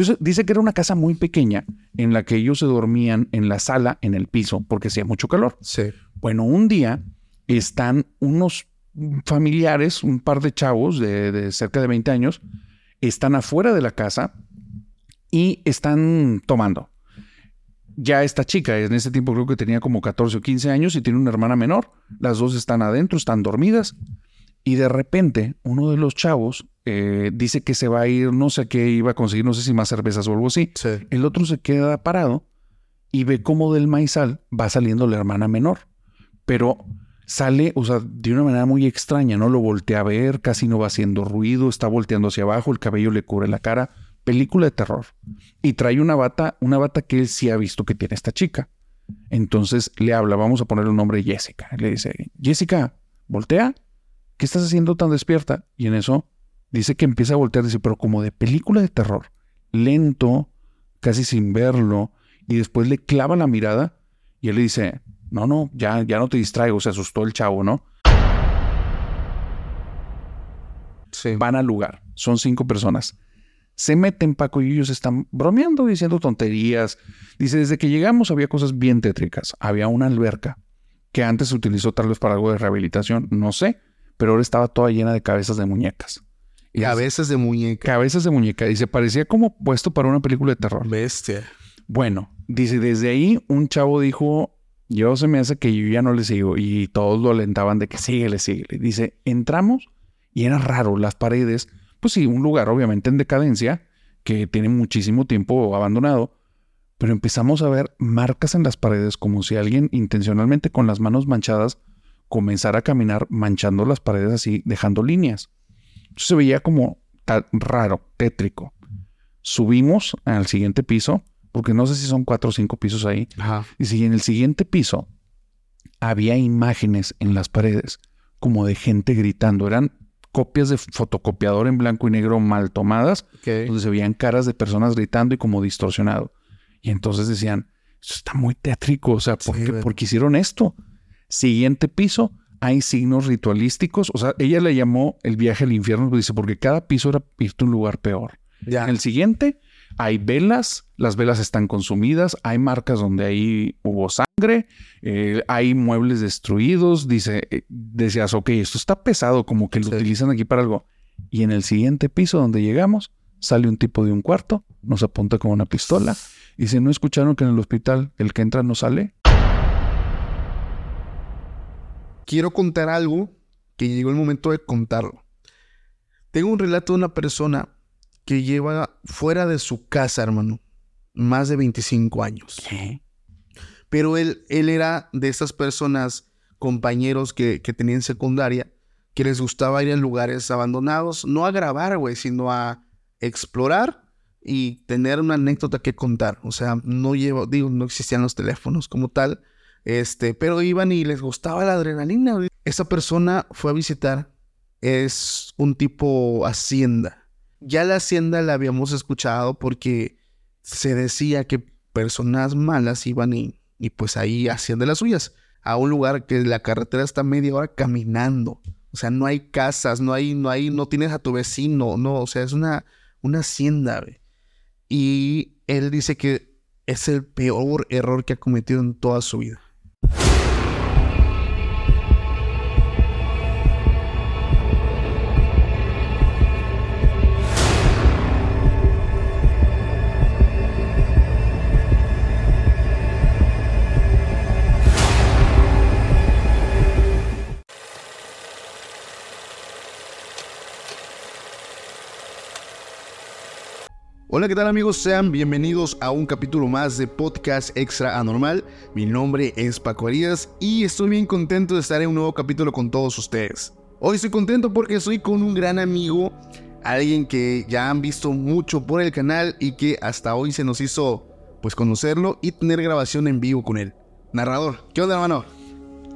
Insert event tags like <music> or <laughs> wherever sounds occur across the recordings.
Entonces dice que era una casa muy pequeña en la que ellos se dormían en la sala, en el piso, porque hacía mucho calor. Sí. Bueno, un día están unos familiares, un par de chavos de, de cerca de 20 años, están afuera de la casa y están tomando. Ya esta chica, en ese tiempo creo que tenía como 14 o 15 años y tiene una hermana menor. Las dos están adentro, están dormidas. Y de repente, uno de los chavos eh, dice que se va a ir, no sé qué iba a conseguir, no sé si más cervezas o algo así. Sí. El otro se queda parado y ve cómo del maizal va saliendo la hermana menor. Pero sale, o sea, de una manera muy extraña, ¿no? Lo voltea a ver, casi no va haciendo ruido, está volteando hacia abajo, el cabello le cubre la cara. Película de terror. Y trae una bata, una bata que él sí ha visto que tiene esta chica. Entonces le habla, vamos a ponerle un nombre Jessica. Le dice, Jessica, voltea. ¿Qué estás haciendo tan despierta? Y en eso dice que empieza a voltear, dice, pero como de película de terror. Lento, casi sin verlo. Y después le clava la mirada y él le dice, no, no, ya, ya no te distraigo. Se asustó el chavo, ¿no? Sí. Van al lugar. Son cinco personas. Se meten Paco y ellos están bromeando, diciendo tonterías. Dice, desde que llegamos había cosas bien tétricas. Había una alberca que antes se utilizó tal vez para algo de rehabilitación, no sé, pero ahora estaba toda llena de cabezas de muñecas. Y dice, veces de muñeca. cabezas de muñeca. Dice, parecía como puesto para una película de terror. Bestia. Bueno, dice, desde ahí un chavo dijo, yo se me hace que yo ya no le sigo. Y todos lo alentaban de que síguele, síguele. Dice, entramos y era raro, las paredes, pues sí, un lugar obviamente en decadencia, que tiene muchísimo tiempo abandonado, pero empezamos a ver marcas en las paredes como si alguien intencionalmente con las manos manchadas comenzara a caminar manchando las paredes así, dejando líneas. Se veía como raro, tétrico. Subimos al siguiente piso, porque no sé si son cuatro o cinco pisos ahí. Ajá. Y si en el siguiente piso había imágenes en las paredes como de gente gritando. Eran copias de fotocopiador en blanco y negro mal tomadas, Ok. donde se veían caras de personas gritando y como distorsionado. Y entonces decían, eso está muy tétrico, o sea, ¿por, Sí, qué, güey. por qué hicieron esto? Siguiente piso, hay signos ritualísticos. O sea, ella le llamó el viaje al infierno, dice, porque cada piso era irte a un lugar peor. Ya. En el siguiente hay velas, las velas están consumidas, hay marcas donde ahí hubo sangre, eh, hay muebles destruidos, dice, eh, decías, ok, esto está pesado, como que lo Sí. utilizan aquí para algo. Y en el siguiente piso donde llegamos, sale un tipo de un cuarto, nos apunta con una pistola, y si no escucharon que en el hospital el que entra no sale, quiero contar algo que llegó el momento de contarlo. Tengo un relato de una persona que lleva fuera de su casa, hermano, más de 25 años. ¿qué? Pero él, él era de esas personas, compañeros que, que tenía en secundaria, que les gustaba ir a lugares abandonados, no a grabar, güey, sino a explorar y tener una anécdota que contar. O sea, no llevo, digo, no existían los teléfonos como tal, este, pero iban y les gustaba la adrenalina. Esa persona fue a visitar, es un tipo hacienda. Ya la hacienda la habíamos escuchado porque se decía que personas malas iban y, pues ahí hacían de las suyas. A un lugar que la carretera está media hora caminando. O sea, no hay casas, no hay, no hay, no tienes a tu vecino, no, o sea, es una, una hacienda. Y él dice que es el peor error que ha cometido en toda su vida. Hola, ¿qué tal amigos? Sean bienvenidos a un capítulo más de Podcast Extra Anormal. Mi nombre es Paco Arias y estoy bien contento de estar en un nuevo capítulo con todos ustedes. Hoy estoy contento porque estoy con un gran amigo, alguien que ya han visto mucho por el canal y que hasta hoy se nos hizo pues conocerlo y tener grabación en vivo con él. Narrador, ¿qué onda hermano?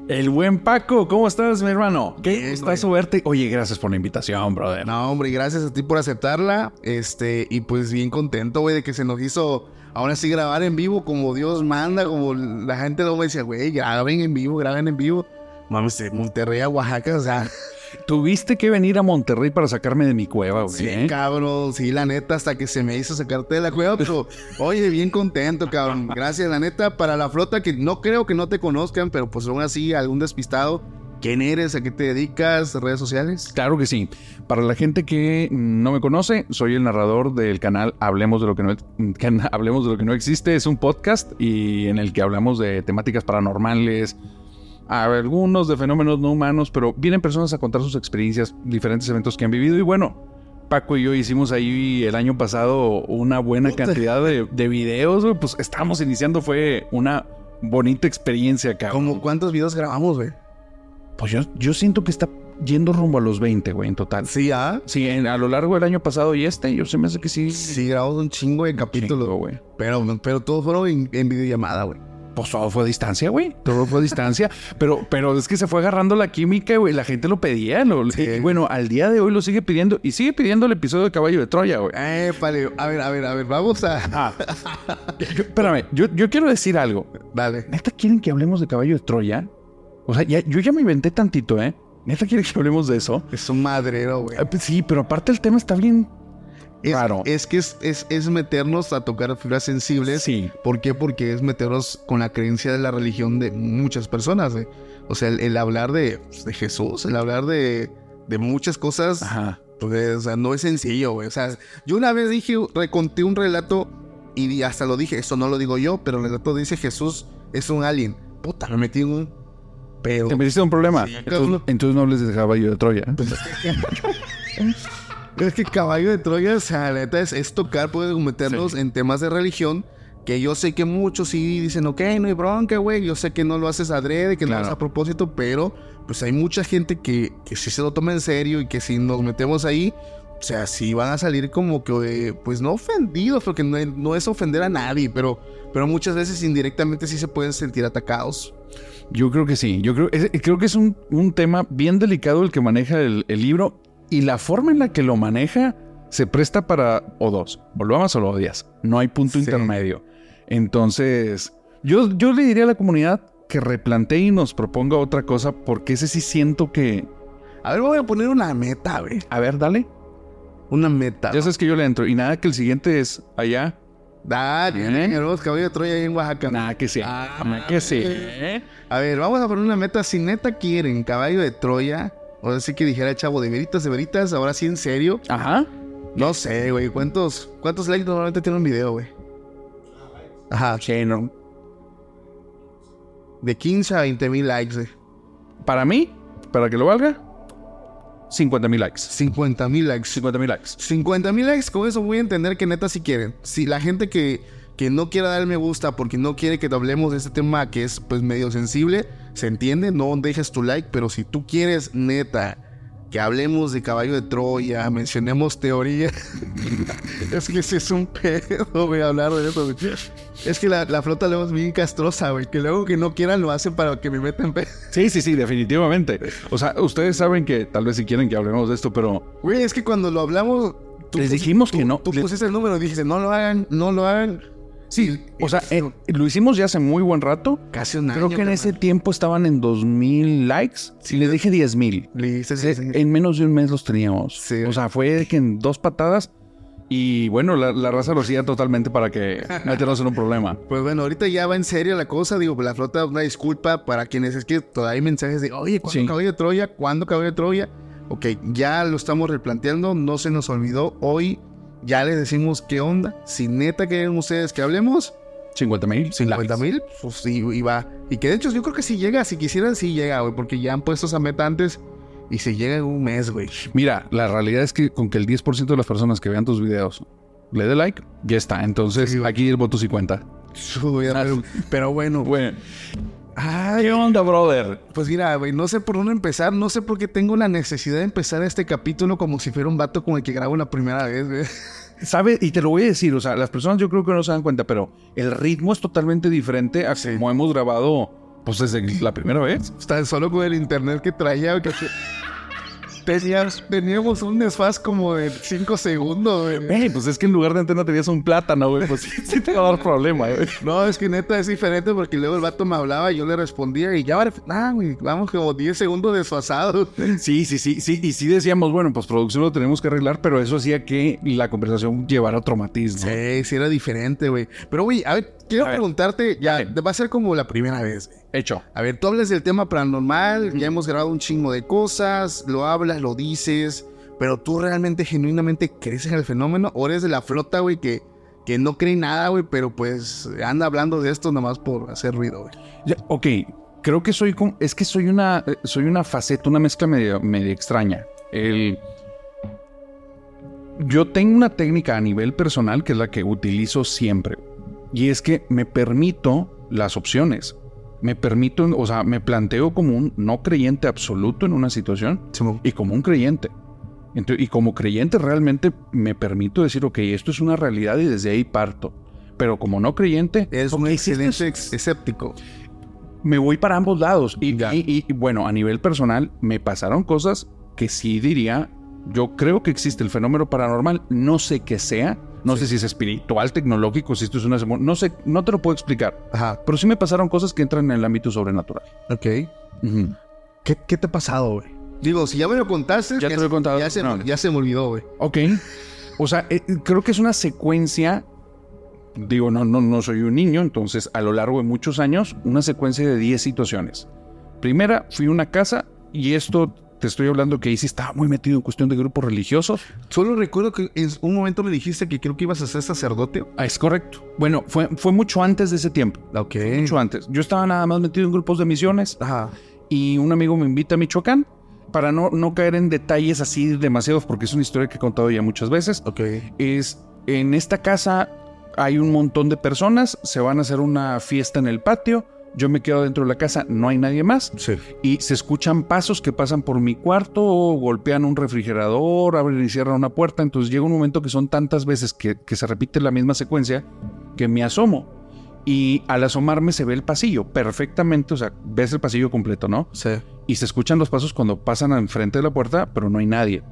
El buen Paco, ¿cómo estás, mi hermano? Qué Bien, gustazo verte. Oye, gracias por la invitación, brother. No, hombre, gracias a ti por aceptarla. Este, y pues bien contento, güey, de que se nos hizo ahora sí grabar en vivo como Dios manda, como la gente luego me decía, güey, graben en vivo, graben en vivo. Mames, de Monterrey a Oaxaca, o sea, Tuviste que venir a Monterrey para sacarme de mi cueva, güey. Sí, ¿eh? cabrón, sí, la neta, hasta que se me hizo sacarte de la cueva, pero oye, bien contento, cabrón. Gracias, la neta, para la flota que no creo que no te conozcan, pero pues aún así, algún despistado. ¿Quién eres? ¿A qué te dedicas? ¿Redes sociales? Claro que sí. Para la gente que no me conoce, soy el narrador del canal Hablemos de lo que no, que <laughs> Hablemos de lo que no existe. Es un podcast y en el que hablamos de temáticas paranormales, a algunos de fenómenos no humanos, pero vienen personas a contar sus experiencias, diferentes eventos que han vivido y bueno. Paco y yo hicimos ahí el año pasado una buena cantidad de, de videos. Pues estábamos iniciando, fue una bonita experiencia acá. ¿Cómo cuántos videos grabamos, güey? Pues yo, yo siento que está yendo rumbo a los 20, güey, en total. Sí, ¿ah? Sí, en- a lo largo del año pasado y este, yo se me hace que sí. Sí, grabamos un chingo de capítulos. Chingo, güey. Pero, pero todos fueron en, en videollamada, güey. Pues todo fue a distancia, güey. Todo fue a distancia. pero, pero es que se fue agarrando la química, güey. La gente lo pedía. Lo, Sí. bueno, al día de hoy lo sigue pidiendo. Y sigue pidiendo el episodio de Caballo de Troya, güey. Eh, vale. A ver, a ver, a ver, vamos a. Ah. Yo- espérame, yo, yo quiero decir algo. Dale. ¿Neta quieren que hablemos de Caballo de Troya? O sea, ya- yo ya me inventé tantito, ¿eh? ¿Neta quieren que hablemos de eso? Es un madrero, güey. Ah, pues sí, pero aparte el tema está bien Es, raro. es que es, es, es meternos a tocar fibras sensibles. Sí. ¿Por qué? Porque es meternos con la creencia de la religión de muchas personas, güey. O sea, el, el hablar de, pues, de Jesús, el hablar de, de muchas cosas, Ajá. pues, o sea, no es sencillo, güey. O sea, yo una vez dije, reconté un relato y hasta lo dije, esto no lo digo yo, pero el relato dice Jesús es un alien. Puta, me metí en un pedo. ¿Te metiste un problema? Sí, entonces, no hables de Caballo de Troya. <laughs> Es que caballo de Troya, o sea, la neta es, es tocar, puede meternos Sí. en temas de religión. Que yo sé que muchos sí dicen, ok, no hay bronca, güey. Yo sé que no lo haces adrede, que no lo Claro. haces a propósito, pero pues hay mucha gente que, que sí se lo toma en serio y que si nos metemos ahí, o sea, sí van a salir como que, pues no ofendidos, porque no, no es ofender a nadie, pero, pero muchas veces indirectamente sí se pueden sentir atacados. Yo creo que sí. Yo creo, es- creo que es un, un tema bien delicado el que maneja el, el libro y la forma en la que lo maneja se presta para o dos. O lo amas o lo odias. No hay punto Sí. intermedio. Entonces, yo, yo le diría a la comunidad que replantee y nos proponga otra cosa porque ese sí siento que... A ver, voy a poner una meta, güey. A ver, dale. Una meta. Ya sabes que yo le entro. Y nada que el siguiente es allá. Ah, ¿Eh? caballo de Troya ahí en Oaxaca. Nada que sí. Ah, que sí. A ver, vamos a poner una meta. Si neta quieren caballo de Troya, o así que dijera chavo, de veritas, de veritas, ahora sí en serio. Ajá. No sé, güey, ¿cuántos, cuántos likes normalmente tiene un video, güey? Ajá, Sí, no. de 15 a 20 mil likes, güey. Para mí, para que lo valga, 50 mil likes. 50 mil likes. 50 mil likes. 50 mil likes, con eso voy a entender que neta si quieren. Si la gente que, que no quiera dar me gusta porque no quiere que hablemos de este tema que es pues medio sensible, se entiende, no dejes tu like, pero si tú quieres neta que hablemos de caballo de Troya, mencionemos teoría, <laughs> es que ese es un pedo, güey, hablar de eso, güey. Es que la, la flota luego es bien castrosa, güey, que luego que no quieran lo hacen para que me metan pedo. Sí, sí, sí, definitivamente. O sea, ustedes saben que tal vez si quieren que hablemos de esto, pero Güey, es que cuando lo hablamos... tú Les dijimos tú- que no. Tú pusiste el número y dijiste, no lo hagan, no lo hagan. Sí, o sea, eh, lo hicimos ya hace muy buen rato. Casi un año. Creo que en ese tiempo estaban en 2000 likes. Si les dije 10 mil. Sí, sí. En menos de un mes los teníamos. Sí. O sea, fue que en dos patadas. Y bueno, la, la raza lo hacía totalmente para que <laughs> meternos en un problema. Pues bueno, ahorita ya va en serio la cosa. Digo, la flota, una disculpa para quienes es que todavía hay mensajes de, oye, ¿cuándo Sí. caballo de Troya? ¿Cuándo caballo de Troya? Ok, ya lo estamos replanteando, no se nos olvidó. Hoy ya les decimos qué onda. Si neta quieren ustedes que hablemos, 50 mil. 50 mil, pues sí, y va. Y que de hecho yo creo que si llega, si quisieran, sí llega, güey, porque ya han puesto esa meta antes y se llega en un mes, güey. Mira, la realidad es que con que el 10% de las personas que vean tus videos le dé like, ya está. Entonces, Sí, aquí el voto 50. Uy, pero, pero bueno, Bueno. ¿Qué onda, brother? Pues mira, güey, no sé por dónde empezar, no sé por qué tengo la necesidad de empezar este capítulo como si fuera un vato con el que grabo la primera vez, güey. ¿Sabe? Y te lo voy a decir, o sea, las personas yo creo que no se dan cuenta, pero el ritmo es totalmente diferente a como hemos grabado, pues desde la primera vez. Está solo con el internet que traía, que- Tenías, teníamos un desfaz como de 5 segundos, güey. Ey, pues es que en lugar de antena tenías un plátano, güey. Pues sí, <laughs> sí te va a dar problema, güey. No, es que neta es diferente porque luego el vato me hablaba y yo le respondía y ya, ah, güey, vamos como 10 segundos desfasados. Sí, sí, sí, sí. Y sí decíamos, bueno, pues producción lo tenemos que arreglar, pero eso hacía que la conversación llevara otro matiz, ¿no? Sí, sí era diferente, güey. Pero, güey, a ver, quiero A preguntarte, ya, va a ser como la primera vez, güey. Hecho. A ver, tú hablas del tema paranormal, ya hemos grabado un chingo de cosas, lo hablas, lo dices, pero tú realmente, genuinamente crees en el fenómeno o eres de la flota, güey, que, que no cree nada, güey, pero pues anda hablando de esto nomás por hacer ruido, güey. Ya, ok, creo que soy como- es que soy una eh, soy una faceta, una mezcla medio, medio extraña. El yo tengo una técnica a nivel personal que es la que utilizo siempre y es que me permito las opciones. Me permito, o sea, me planteo como un no creyente absoluto en una situación y como un creyente. Y como creyente realmente me permito decir, ok, esto es una realidad y desde ahí parto. Pero como no creyente, Eres un es- excelente ex- escéptico. me voy para ambos lados. Y- y, bueno, a nivel personal, me pasaron cosas que sí diría. Yo creo que existe el fenómeno paranormal. No sé qué sea. No sé si es espiritual, tecnológico, si esto es una. No sé, no te lo puedo explicar. Ajá, Pero sí me pasaron cosas que entran en el ámbito sobrenatural. ok. ¿Qué, qué te ha pasado, güey? Digo, si ya me lo contaste, Ya te lo he contado. Ya se, No. ya se me olvidó, güey. Ok. O sea, eh, creo que es una secuencia. Digo, no, no, no soy un niño, entonces a lo largo de muchos años, una secuencia de 10 situaciones. Primera, fui a una casa y esto te estoy hablando que ahí sí estaba muy metido en cuestión de grupos religiosos. Solo recuerdo que en un momento me dijiste que creo que ibas a ser sacerdote. Ah, es correcto. Bueno, fue, fue mucho antes de ese tiempo. Ok. Mucho antes. Yo estaba nada más metido en grupos de misiones Ajá. y un amigo me invita a Michoacán para no, no caer en detalles así demasiados porque es una historia que he contado ya muchas veces. Ok. es en esta casa hay un montón de personas, se van a hacer una fiesta en el patio, yo me quedo dentro de la casa, no hay nadie más Sí. y se escuchan pasos que pasan por mi cuarto, golpean un refrigerador, abren y cierran una puerta, entonces llega un momento que son tantas veces que, que se repite la misma secuencia que me asomo y al asomarme se ve el pasillo perfectamente, o sea, ves el pasillo completo, ¿no? Sí. y se escuchan los pasos cuando pasan enfrente de la puerta, pero no hay nadie.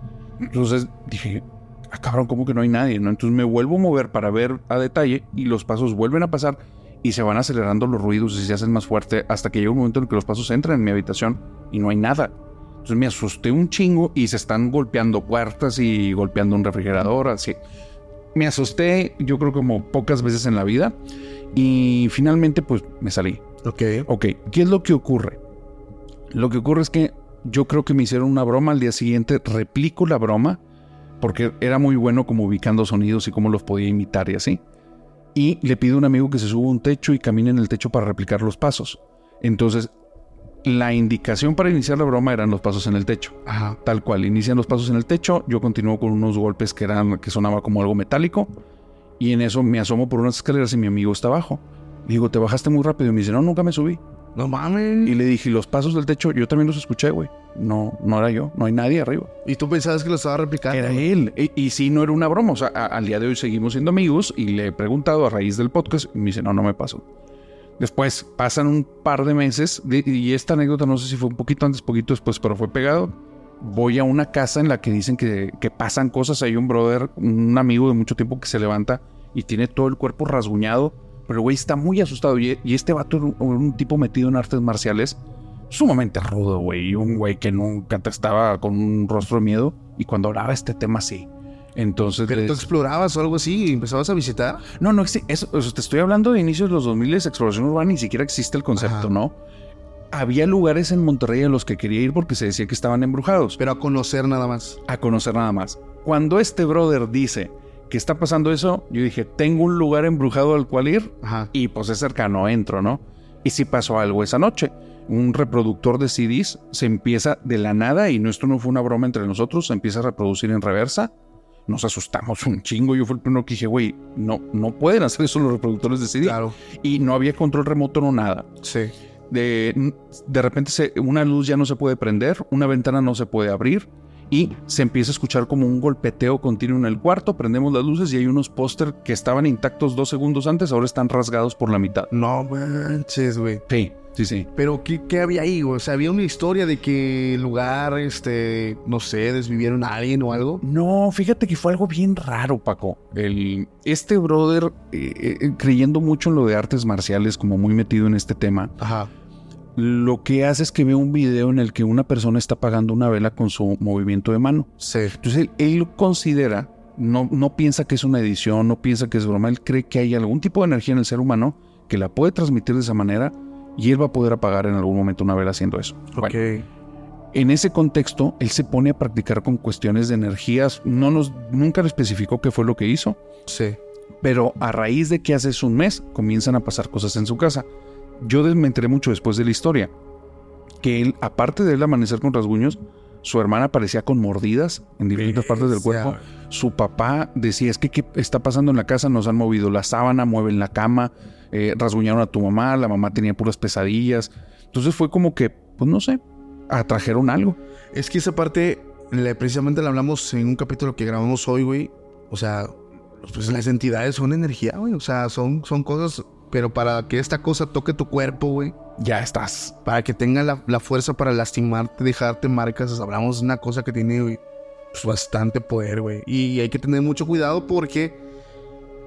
Entonces dije, ah, cabrón, ¿cómo que no hay nadie? ¿no? Entonces me vuelvo a mover para ver a detalle y los pasos vuelven a pasar y se van acelerando los ruidos y se hacen más fuerte hasta que llega un momento en que los pasos entran en mi habitación y no hay nada. Entonces me asusté un chingo y se están golpeando puertas y golpeando un refrigerador, así. Me asusté, yo creo como pocas veces en la vida y finalmente pues me salí. Ok. Ok, ¿qué es lo que ocurre? Lo que ocurre es que yo creo que me hicieron una broma al día siguiente, replico la broma, porque era muy bueno como ubicando sonidos y cómo los podía imitar y así. Y le pido a un amigo que se suba a un techo y camine en el techo para replicar los pasos. Entonces, la indicación para iniciar la broma eran los pasos en el techo. Ajá. Tal cual, inician los pasos en el techo, yo continúo con unos golpes que eran que sonaba como algo metálico y en eso me asomo por unas escaleras y mi amigo está abajo. Digo, "¿Te bajaste muy rápido?" Y me dice, "No, nunca me subí." No mames. Y le dije, "¿Y los pasos del techo, yo también los escuché, güey." No, no era yo, no hay nadie arriba. ¿Y tú pensabas que lo estaba replicando? Era él. Y, y sí, no era una broma. O sea, a- al día de hoy seguimos siendo amigos y le he preguntado a raíz del podcast y me dice, no, no me pasó. Después pasan un par de meses de- y esta anécdota no sé si fue un poquito antes, poquito después, pero fue pegado. Voy a una casa en la que dicen que, que pasan cosas. Hay un brother, un amigo de mucho tiempo que se levanta y tiene todo el cuerpo rasguñado, pero el güey está muy asustado. Y, y este vato era un, un tipo metido en artes marciales sumamente rudo, güey. Y un güey que nunca te estaba con un rostro de miedo. Y cuando hablaba este tema, sí. Entonces, Pero les- tú explorabas o algo así y empezabas a visitar. no, no, exi- eso, eso, te estoy hablando de inicios de los 2000, exploración urbana, ni siquiera existe el concepto, Ajá. ¿no? Había lugares en Monterrey a los que quería ir porque se decía que estaban embrujados, Pero a conocer nada más. a conocer nada más. Cuando este brother dice que está pasando eso, yo dije, tengo un lugar embrujado al cual ir Ajá. y pues es cercano, entro, ¿no? Y si pasó algo esa noche. Un reproductor de CDs se empieza de la nada, y no, esto no fue una broma entre nosotros, se empieza a reproducir en reversa. Nos asustamos un chingo. Yo fui el primero que dije, güey, no, no pueden hacer eso los reproductores de CD. Claro. Y no había control remoto, no nada. Sí. De, de repente se- una luz ya no se puede prender, una ventana no se puede abrir y se empieza a escuchar como un golpeteo continuo en el cuarto. Prendemos las luces y hay unos póster que estaban intactos dos segundos antes, ahora están rasgados por la mitad. No manches, güey. Sí. Sí, sí. Pero, ¿qué, qué había ahí? O sea, había una historia de que el lugar, este, no sé, desvivieron a alguien o algo. No, fíjate que fue algo bien raro, Paco. El, este brother, eh, eh, creyendo mucho en lo de artes marciales, como muy metido en este tema, Ajá. Lo que hace es que ve un video en el que una persona está apagando una vela con su movimiento de mano. Sí. Entonces él, él considera, no, no piensa que es una edición, no piensa que es broma, él cree que hay algún tipo de energía en el ser humano que la puede transmitir de esa manera y él va a poder apagar en algún momento una vela haciendo eso. Bueno, en ese contexto, él se pone a practicar con cuestiones de energías. No nos, nunca le especificó qué fue lo que hizo, Sí. pero a raíz de que hace un mes comienzan a pasar cosas en su casa. Yo me enteré mucho después de la historia que él, aparte de él amanecer con rasguños, su hermana aparecía con mordidas en diferentes partes del cuerpo. Su papá decía, es que ¿qué está pasando en la casa? Nos han movido la sábana, mueven la cama, eh, rasguñaron a tu mamá, la mamá tenía puras pesadillas. Entonces fue como que, pues no sé, atrajeron algo. Es que esa parte, le- precisamente la hablamos en un capítulo que grabamos hoy, güey. O sea, pues las entidades son energía, güey. O sea, son, son cosas, pero para que esta cosa toque tu cuerpo, güey. Ya estás. Para que tenga la, la fuerza para lastimarte, dejarte marcas. Hablamos de una cosa que tiene, pues, bastante poder, güey. Y hay que tener mucho cuidado porque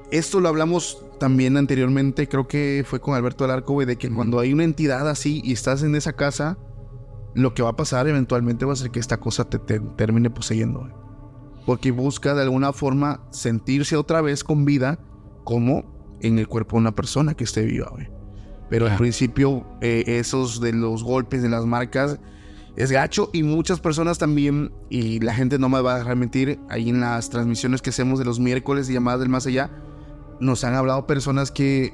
esto lo hablamos también anteriormente, creo que fue con Alberto Alarco, güey, de que cuando hay una entidad así y estás en esa casa, lo que va a pasar eventualmente va a ser que esta cosa te, te termine poseyendo, güey. Porque busca de alguna forma sentirse otra vez con vida como en el cuerpo de una persona que esté viva, güey. Pero al Claro. principio, eh, esos de los golpes, de las marcas, es gacho y muchas personas también, y la gente no me va a dejar mentir, ahí en las transmisiones que hacemos de los miércoles de llamadas del más allá, nos han hablado personas que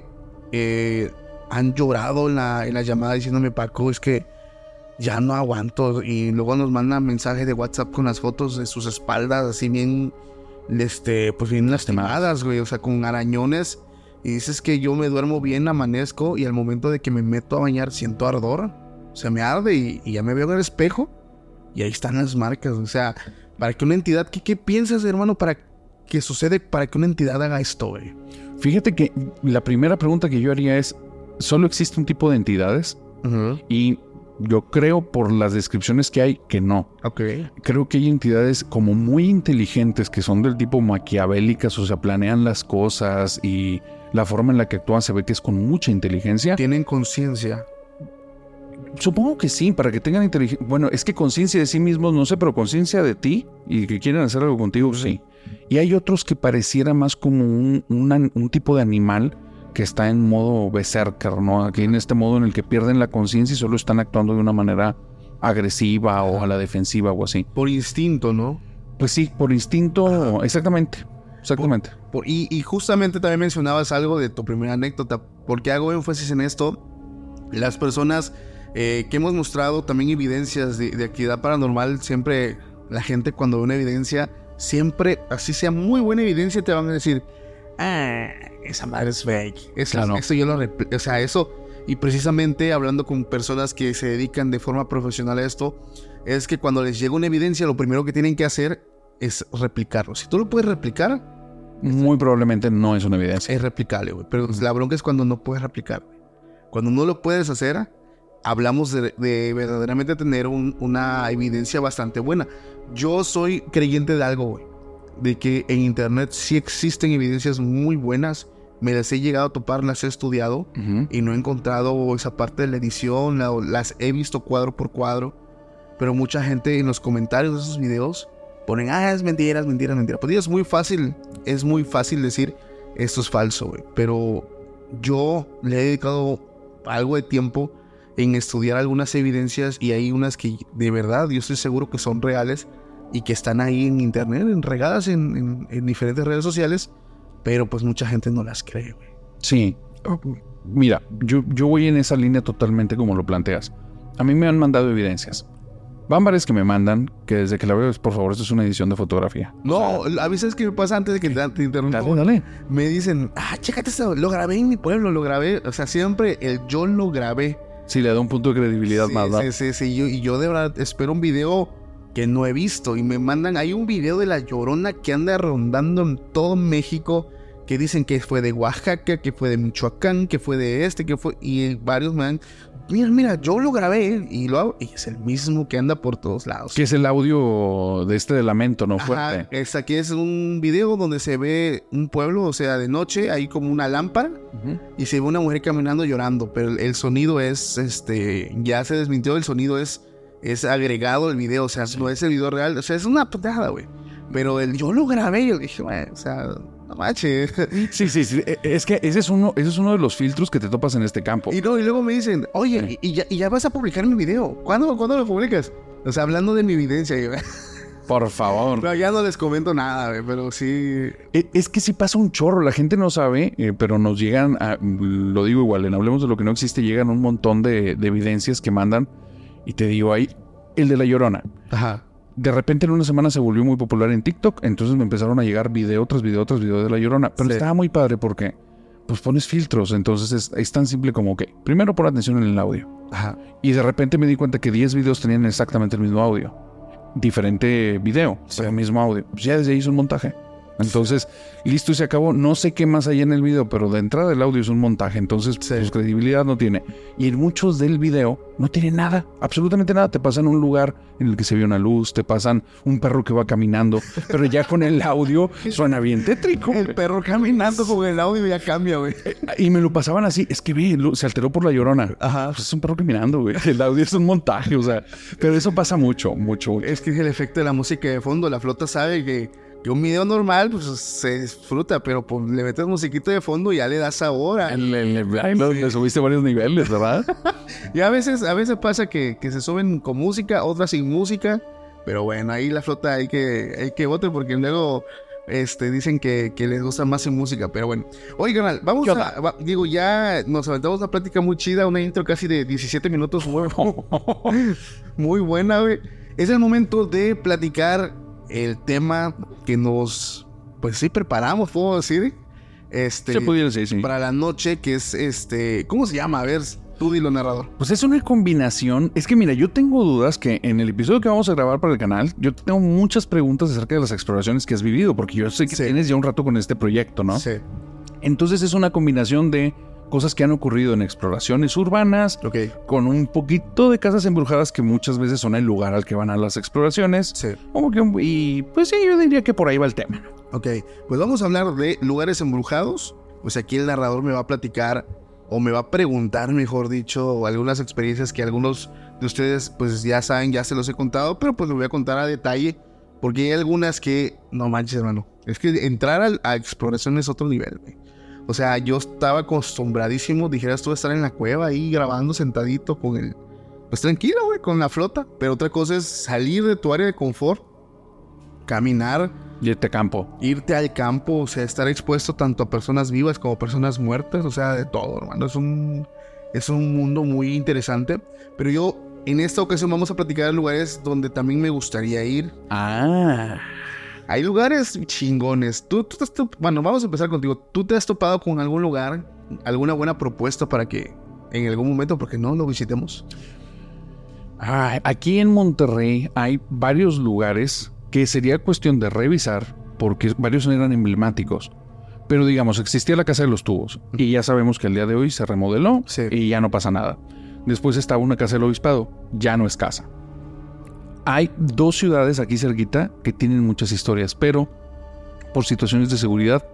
eh, han llorado en la, en la llamada diciéndome, Paco, es que ya no aguanto. Y luego nos mandan mensajes de WhatsApp con las fotos de sus espaldas, así bien, este, pues bien lastimadas, güey, o sea, con arañones. Y dices que yo me duermo bien, amanezco y al momento de que me meto a bañar siento ardor. Se me arde y, y ya me veo en el espejo y ahí están las marcas. O sea, para que una entidad, ¿qué, qué piensas, hermano, para que sucede para que una entidad haga esto, güey? Fíjate que la primera pregunta que yo haría es, ¿solo existe un tipo de entidades? Y yo creo por las descripciones que hay que no. Ok. Creo que hay entidades como muy inteligentes que son del tipo maquiavélicas, o sea, planean las cosas y la forma en la que actúan se ve que es con mucha inteligencia. Tienen conciencia. Supongo que sí, para que tengan inteligencia. Bueno, es que conciencia de sí mismos, no sé, pero conciencia de ti y que quieren hacer algo contigo, sí. Y hay otros que pareciera más como un, tipo de animal que está en modo berserker, ¿no? Aquí en este modo en el que pierden la conciencia y solo están actuando de una manera agresiva o a la defensiva o así. Por instinto, ¿no? Pues sí, por instinto, exactamente. Exactamente. Por- y, y justamente también mencionabas algo de tu primera anécdota. Porque hago énfasis en esto. Las personas eh, que hemos mostrado también evidencias de, de actividad paranormal, siempre la gente cuando ve una evidencia, siempre, así sea muy buena evidencia, te van a decir, ah, esa madre es fake. Eso, Claro. eso yo lo O sea, eso. Y precisamente hablando con personas que se dedican de forma profesional a esto, es que cuando les llega una evidencia, lo primero que tienen que hacer es replicarlo. Si tú lo puedes replicar, Muy probablemente no es una evidencia. es replicable, güey. Pero la bronca es cuando no puedes replicar, güey. Cuando no lo puedes hacer, hablamos de, de verdaderamente tener un- una evidencia bastante buena. Yo soy creyente de algo, güey. De que en internet sí existen evidencias muy buenas. Me las he llegado a topar, las he estudiado Ujú. y no he encontrado esa parte de la edición, la- las he visto cuadro por cuadro, pero mucha gente en los comentarios de esos videos ponen, ah, es mentira, es mentira, es mentira. Pues es muy fácil, es muy fácil decir, esto es falso, güey, pero yo le he dedicado algo de tiempo en estudiar algunas evidencias y hay unas que de verdad yo estoy seguro que son reales y que están ahí en internet, en regadas en, en- en diferentes redes sociales, pero pues mucha gente no las cree, güey. Sí. Mira, yo, yo voy en esa línea totalmente como lo planteas. A mí me han mandado evidencias. Van varias que me mandan que desde que la veo es, por favor, esto es una edición de fotografía. No, a veces que me pasa antes de que te, te interrumpa. Me dicen, ah, chécate esto, lo grabé en mi pueblo, lo grabé. O sea, siempre el yo lo grabé. Sí, le da un punto de credibilidad sí, más, ¿verdad? sí, sí, sí, yo- y yo de verdad espero un video que no he visto. Y me mandan, hay un video de la llorona que anda rondando en todo México. que dicen que fue de Oaxaca, que fue de Michoacán, que fue de este, que fue... Y varios me han... Mira, mira, yo lo grabé y lo hago, y es el mismo que anda por todos lados. Que es el audio de este de lamento, ¿no? Ajá, Fuerte. es, aquí es un video donde se ve un pueblo, o sea, de noche, hay como una lámpara y se ve una mujer caminando llorando, pero el, el sonido es, este, ya se desmintió, el sonido es, es agregado al video, o sea, no es el video real, o sea, es una putada, güey. Pero el, yo lo grabé, yo dije, güey, o sea, no manches. Sí, sí, sí. E- Es que ese es uno, ese es uno de los filtros que te topas en este campo. Y, no, y luego me dicen, oye, y, y ya, y ya vas a publicar mi video, ¿cuándo, ¿cuándo lo publicas? O sea, hablando de mi evidencia, yo, <laughs> Por favor. pero ya no les comento nada, pero sí, E- Es que sí pasa un chorro, la gente no sabe, eh, pero nos llegan, a- lo digo igual, en Hablemos de lo que no existe, llegan un montón de, de evidencias que mandan y te digo ahí, el de la llorona. ajá. De repente en una semana se volvió muy popular en TikTok, entonces me empezaron a llegar video tras video tras video de la llorona, pero Sí. estaba muy padre porque pues pones filtros, entonces es, es tan simple como que primero pon atención en el audio Ajá. y de repente me di cuenta que 10 videos tenían exactamente el mismo audio, diferente video, pero mismo audio. Pues ya desde ahí hizo un montaje. Entonces, listo y se acabó. No sé qué más hay en el video, pero de entrada el audio es un montaje. Entonces, Sí. pues credibilidad no tiene. Y en muchos del video no tiene nada, absolutamente nada. Te pasan un lugar en el que se vio una luz, te pasan un perro que va caminando, pero ya con el audio <laughs> suena bien tétrico. El perro caminando con el audio ya cambia, güey. Y me lo pasaban así. Es que ve, se alteró por la llorona. Ajá. Pues es un perro caminando, güey. <laughs> El audio es un montaje, o sea. Pero eso pasa mucho, mucho. Es que es el efecto de la música de fondo. La flota sabe que, que un video normal pues, se disfruta, pero pues, le metes musiquita de fondo y ya le das sabor. a- El- el- el- ahí lo- le subiste varios niveles, ¿verdad? <laughs> Y a veces, a veces pasa que, que se suben con música, otras sin música. Pero bueno, ahí la flota hay que, hay que votar porque luego este, dicen que, que les gusta más sin música. Pero bueno. Oye, canal, vamos ¿Qué a. va- digo, ya nos aventamos una plática muy chida, una intro casi de 17 minutos. Muy, <laughs> muy buena, güey. Es el momento de platicar el tema que nos. Pues sí, preparamos, puedo decir. Este. Se pudiera decir, sí. Para la noche, que es este. ¿Cómo se llama? A ver, tú dilo, narrador. Pues es una combinación. Es que mira, yo tengo dudas que en el episodio que vamos a grabar para el canal, yo tengo muchas preguntas acerca de las exploraciones que has vivido, porque yo sé que Sí. tienes ya un rato con este proyecto, ¿no? Sí. Entonces es una combinación de cosas que han ocurrido en exploraciones urbanas, con un poquito de casas embrujadas que muchas veces son el lugar al que van a las exploraciones. Sí. Como que, y pues sí, yo diría que por ahí va el tema. Ok. Pues vamos a hablar de lugares embrujados. Pues aquí el narrador me va a platicar o me va a preguntar, mejor dicho, algunas experiencias que algunos de ustedes pues ya saben, ya se los he contado, pero pues lo voy a contar a detalle porque hay algunas que no manches, hermano. Es que entrar al- a, exploración es otro nivel, güey. O sea, yo estaba acostumbradísimo, dijeras tú, a estar en la cueva ahí grabando sentadito con el... Pues tranquilo, güey, con la flota. Pero otra cosa es salir de tu área de confort, caminar, Y este campo. irte al campo, o sea, estar expuesto tanto a personas vivas como personas muertas, o sea, de todo, hermano. Es un, es un mundo muy interesante. Pero yo, en esta ocasión, vamos a platicar de lugares donde también me gustaría ir. Ah. Hay lugares chingones. Tú, tú top- bueno, vamos a empezar contigo. ¿Tú te has topado con algún lugar, alguna buena propuesta para que en algún momento, porque no lo visitemos? Ay, aquí en Monterrey hay varios lugares que sería cuestión de revisar porque varios eran emblemáticos. Pero digamos, existía la Casa de los Tubos y ya sabemos que el día de hoy se remodeló Sí. y ya no pasa nada. Después estaba una Casa del Obispado, ya no es casa. Hay dos ciudades aquí cerquita que tienen muchas historias, pero por situaciones de seguridad,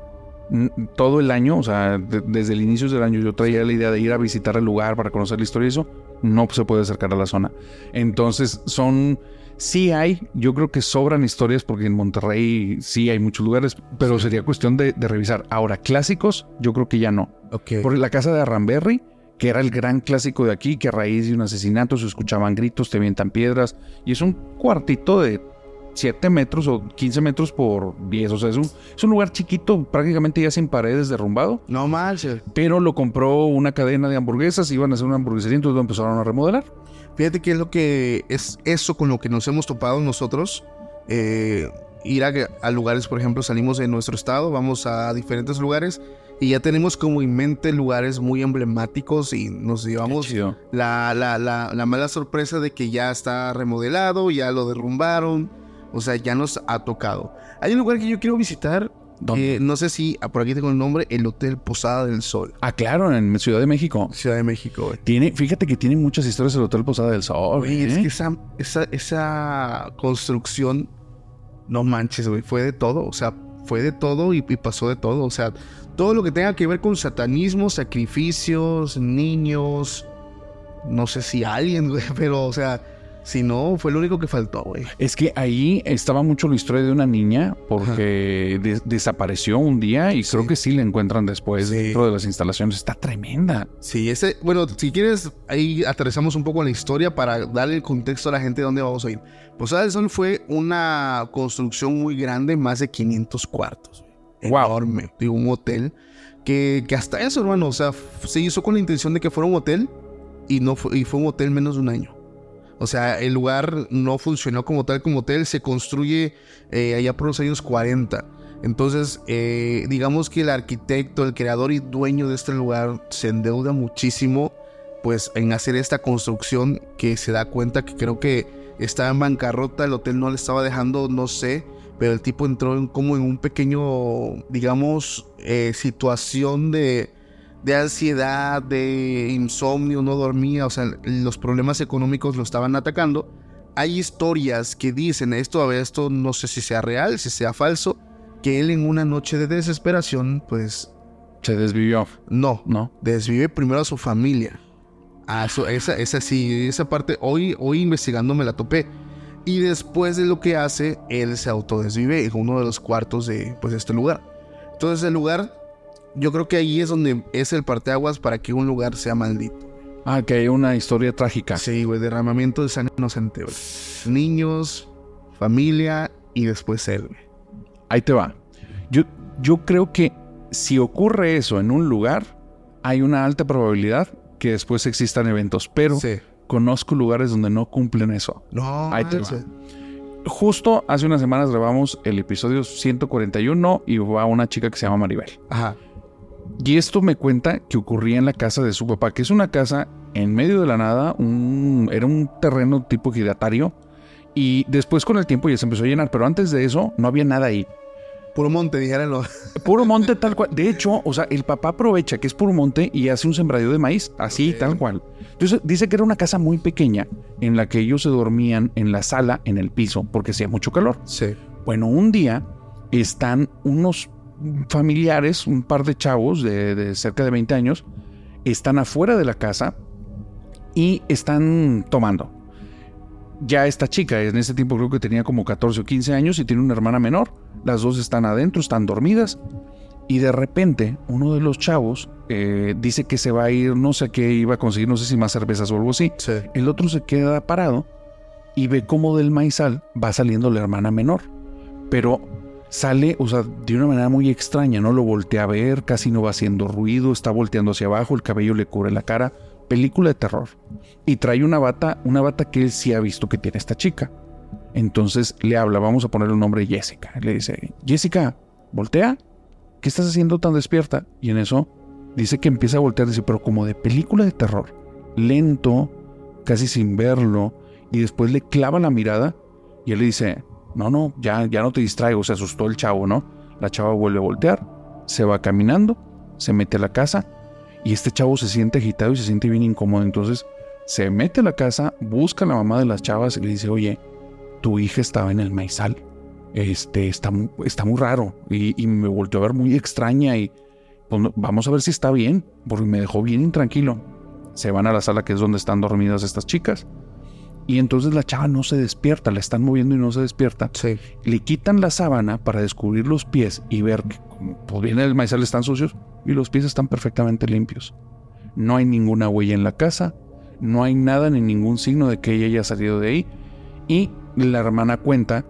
todo el año, o sea, de- desde el inicio del año yo traía la idea de ir a visitar el lugar para conocer la historia y eso, no se puede acercar a la zona. Entonces son, sí hay, yo creo que sobran historias porque en Monterrey sí hay muchos lugares, pero sería cuestión de, de revisar. Ahora, clásicos, yo creo que ya no. Ok. Por la casa de Arramberry, que era el gran clásico de aquí, que a raíz de un asesinato se escuchaban gritos, te avientan piedras, y es un cuartito de 7 metros o 15 metros por 10, o sea, es un, es un lugar chiquito, prácticamente ya sin paredes, derrumbado, No manches. pero lo compró una cadena de hamburguesas, iban a hacer una hamburguesería, entonces lo empezaron a remodelar. Fíjate que es lo que es eso con lo que nos hemos topado nosotros. eh, ir a, a lugares, por ejemplo, salimos de nuestro estado, vamos a diferentes lugares y ya tenemos como en mente lugares muy emblemáticos y nos llevamos la, la, la, la mala sorpresa de que ya está remodelado, ya lo derrumbaron, o sea, ya nos ha tocado. Hay un lugar que yo quiero visitar ¿Dónde? Eh, no sé si ah, por aquí tengo el nombre, el Hotel Posada del Sol. Ah, claro, en Ciudad de México. Ciudad de México, güey. Tiene, fíjate que tiene muchas historias el Hotel Posada del Sol. Güey, es ¿eh? que esa, esa, esa construcción, no manches, güey, fue de todo. O sea, fue de todo y, y pasó de todo. O sea, todo lo que tenga que ver con satanismo, sacrificios, niños, no sé si alguien, <laughs> güey, pero, o sea, si no, fue lo único que faltó, güey. Es que ahí estaba mucho la historia de una niña porque de- desapareció un día y creo que sí la encuentran después Sí. dentro de las instalaciones. Está tremenda. Sí, ese, bueno, si quieres, ahí aterrizamos un poco en la historia para darle el contexto a la gente de dónde vamos a ir. Posada del Sol fue una construcción muy grande, más de 500 cuartos. Enorme. Digo, un hotel que, que hasta eso, hermano, o sea, se hizo con la intención de que fuera un hotel y, no fue, y fue un hotel menos de un año. O sea, el lugar no funcionó como tal como hotel, se construye eh, allá por los años 40. Entonces, eh, digamos que el arquitecto, el creador y dueño de este lugar se endeuda muchísimo, pues, en hacer esta construcción que se da cuenta que creo que estaba en bancarrota, el hotel no le estaba dejando, no sé, pero el tipo entró en, como en un pequeño, digamos, eh, situación de, de ansiedad, de insomnio, no dormía, o sea, los problemas económicos lo estaban atacando. Hay historias que dicen esto, a ver, esto no sé si sea real, si sea falso, que él en una noche de desesperación, pues Se desvivió, no, ¿no? desvive primero a su familia. A su- esa, esa sí, esa parte, hoy, hoy investigando me la topé. Y después de lo que hace, él se autodesvive en uno de los cuartos de pues, este lugar. Entonces el lugar, yo creo que ahí es donde es el parteaguas para que un lugar sea maldito. Ah, que hay una historia trágica. Sí, güey, derramamiento de sangre inocente, güey. Niños, familia y después él. Ahí te va. Yo, yo creo que si ocurre eso en un lugar, hay una alta probabilidad que después existan eventos, pero Sí. Conozco lugares donde no cumplen eso. No, Ahí te va. Justo hace unas semanas grabamos el episodio 141 y va una chica que se llama Maribel. Ajá. Y esto me cuenta que ocurría en la casa de su papá, que es una casa en medio de la nada, un- era un terreno tipo giratario. Y después con el tiempo ya se empezó a llenar, pero antes de eso no había nada ahí. Puro monte, dijeronlo. <laughs> Puro monte tal cual. De hecho, o sea, el papá aprovecha que es puro monte y hace un sembradío de maíz, así, tal cual. Entonces dice que era una casa muy pequeña en la que ellos se dormían en la sala, en el piso, porque hacía mucho calor. Sí. Bueno, un día están unos familiares, un par de chavos de, de cerca de 20 años, están afuera de la casa y están tomando. Ya esta chica, en ese tiempo creo que tenía como 14 o 15 años y tiene una hermana menor. Las dos están adentro, están dormidas. Y de repente, uno de los chavos eh, dice que se va a ir, no sé a qué iba a conseguir, no sé si más cervezas o algo así. Sí. El otro se queda parado y ve cómo del maizal va saliendo la hermana menor. Pero sale, o sea, de una manera muy extraña, no lo voltea a ver, casi no va haciendo ruido, está volteando hacia abajo, el cabello le cubre la cara. Película de terror. Y trae una bata, una bata que él sí ha visto que tiene esta chica. Entonces le habla, vamos a ponerle el nombre Jessica. Le dice, Jessica, voltea. ¿Qué estás haciendo tan despierta? Y en eso dice que empieza a voltear, dice, pero como de película de terror. Lento, casi sin verlo. Y después le clava la mirada y él le dice, no, no, ya, ya no te distraigo. Se asustó el chavo, ¿no? La chava vuelve a voltear, se va caminando, se mete a la casa y este chavo se siente agitado y se siente bien incómodo. Entonces se mete a la casa, busca a la mamá de las chavas y le dice, oye, tu hija estaba en el maizal. Este, está, está muy raro. Y, y me volteó a ver muy extraña y pues, vamos a ver si está bien, porque me dejó bien intranquilo. Se van a la sala que es donde están dormidas estas chicas. Y entonces la chava no se despierta, la están moviendo y no se despierta. Sí. Le quitan la sábana para descubrir los pies y ver que como pues viene el maizal están sucios y los pies están perfectamente limpios. No hay ninguna huella en la casa, no hay nada ni ningún signo de que ella haya salido de ahí. Y la hermana cuenta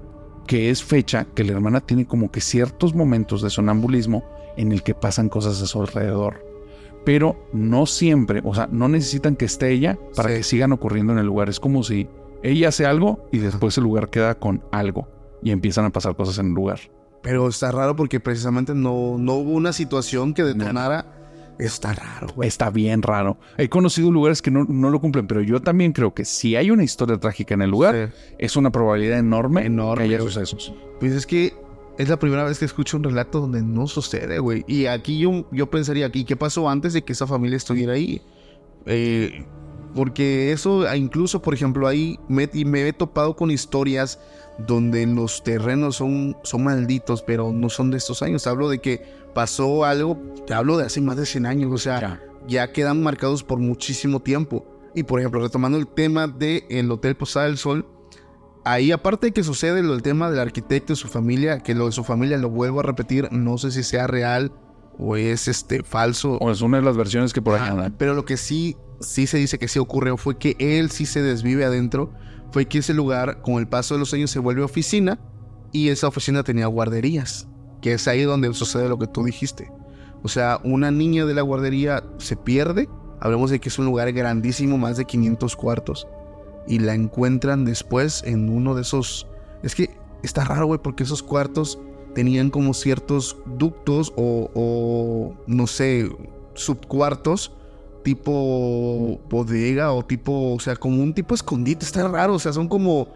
que es fecha que la hermana tiene como que ciertos momentos de sonambulismo en el que pasan cosas a su alrededor. Pero no siempre, o sea, no necesitan que esté ella para Sí. que sigan ocurriendo en el lugar. Es como si ella hace algo y después el lugar queda con algo y empiezan a pasar cosas en el lugar. Pero está raro porque precisamente no, no hubo una situación que detonara. Está raro, güey. Está bien raro. He conocido lugares que no, no lo cumplen, pero yo también creo que si hay una historia trágica en el lugar, Sí. es una probabilidad enorme, Enorme, que haya sucesos. Pues es que es la primera vez que escucho un relato donde no sucede, güey. Y aquí yo, yo pensaría, aquí, ¿qué pasó antes de que esa familia estuviera ahí? Eh, porque eso, incluso, por ejemplo, ahí me, me he topado con historias donde los terrenos son, son malditos, pero no son de estos años. Hablo de que pasó algo, te hablo de hace más de 100 años, o sea, ya, ya quedan marcados por muchísimo tiempo. Y por ejemplo, retomando el tema del el Hotel Posada del Sol, ahí aparte de que sucede lo del tema del arquitecto y su familia, que lo de su familia lo vuelvo a repetir, no sé si sea real o es este falso. O es una de las versiones que por ahí andan. Pero lo que sí, sí se dice que sí ocurrió fue que él sí se desvive adentro, fue que ese lugar con el paso de los años se vuelve oficina y esa oficina tenía guarderías, que es ahí donde sucede lo que tú dijiste. O sea, una niña de la guardería se pierde, hablamos de que es un lugar grandísimo, más de 500 cuartos y la encuentran después en uno de esos... Es que está raro, güey, porque esos cuartos tenían como ciertos ductos o, no sé, subcuartos tipo bodega o tipo, o sea, como un tipo escondite, está raro, o sea, son como,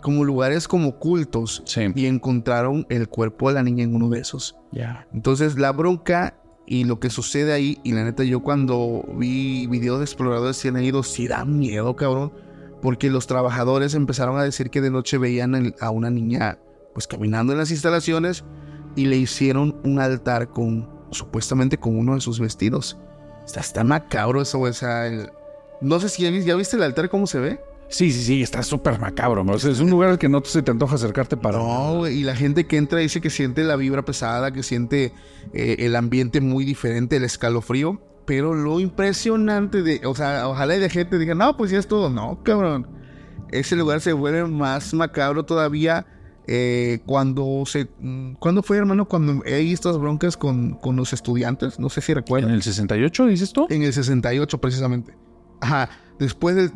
como lugares como ocultos. Sí. Y encontraron el cuerpo de la niña en uno de esos. Ya. Entonces la bronca y lo que sucede ahí, y la neta yo cuando vi videos de exploradores que han ido, sí da miedo, cabrón porque los trabajadores empezaron a decir que de noche veían a una niña pues caminando en las instalaciones y le hicieron un altar con supuestamente con uno de sus vestidos. Está, está macabro eso, o sea, no sé si ya, viste el altar cómo se ve. Sí, sí, sí, está súper macabro. es un lugar al que no se te antoja acercarte para. No, y la gente que entra dice que siente la vibra pesada, que siente eh, el ambiente muy diferente, el escalofrío. Pero lo impresionante de, o sea, ojalá y de gente diga, no, pues ya es todo. No, cabrón. Ese lugar se vuelve más macabro todavía eh, cuando se... Mm, ¿Cuándo fue, hermano? Cuando hay estas broncas con, con los estudiantes. No sé si recuerdan. ¿En el 68 dices tú? En el 68 precisamente. Ajá. Después del...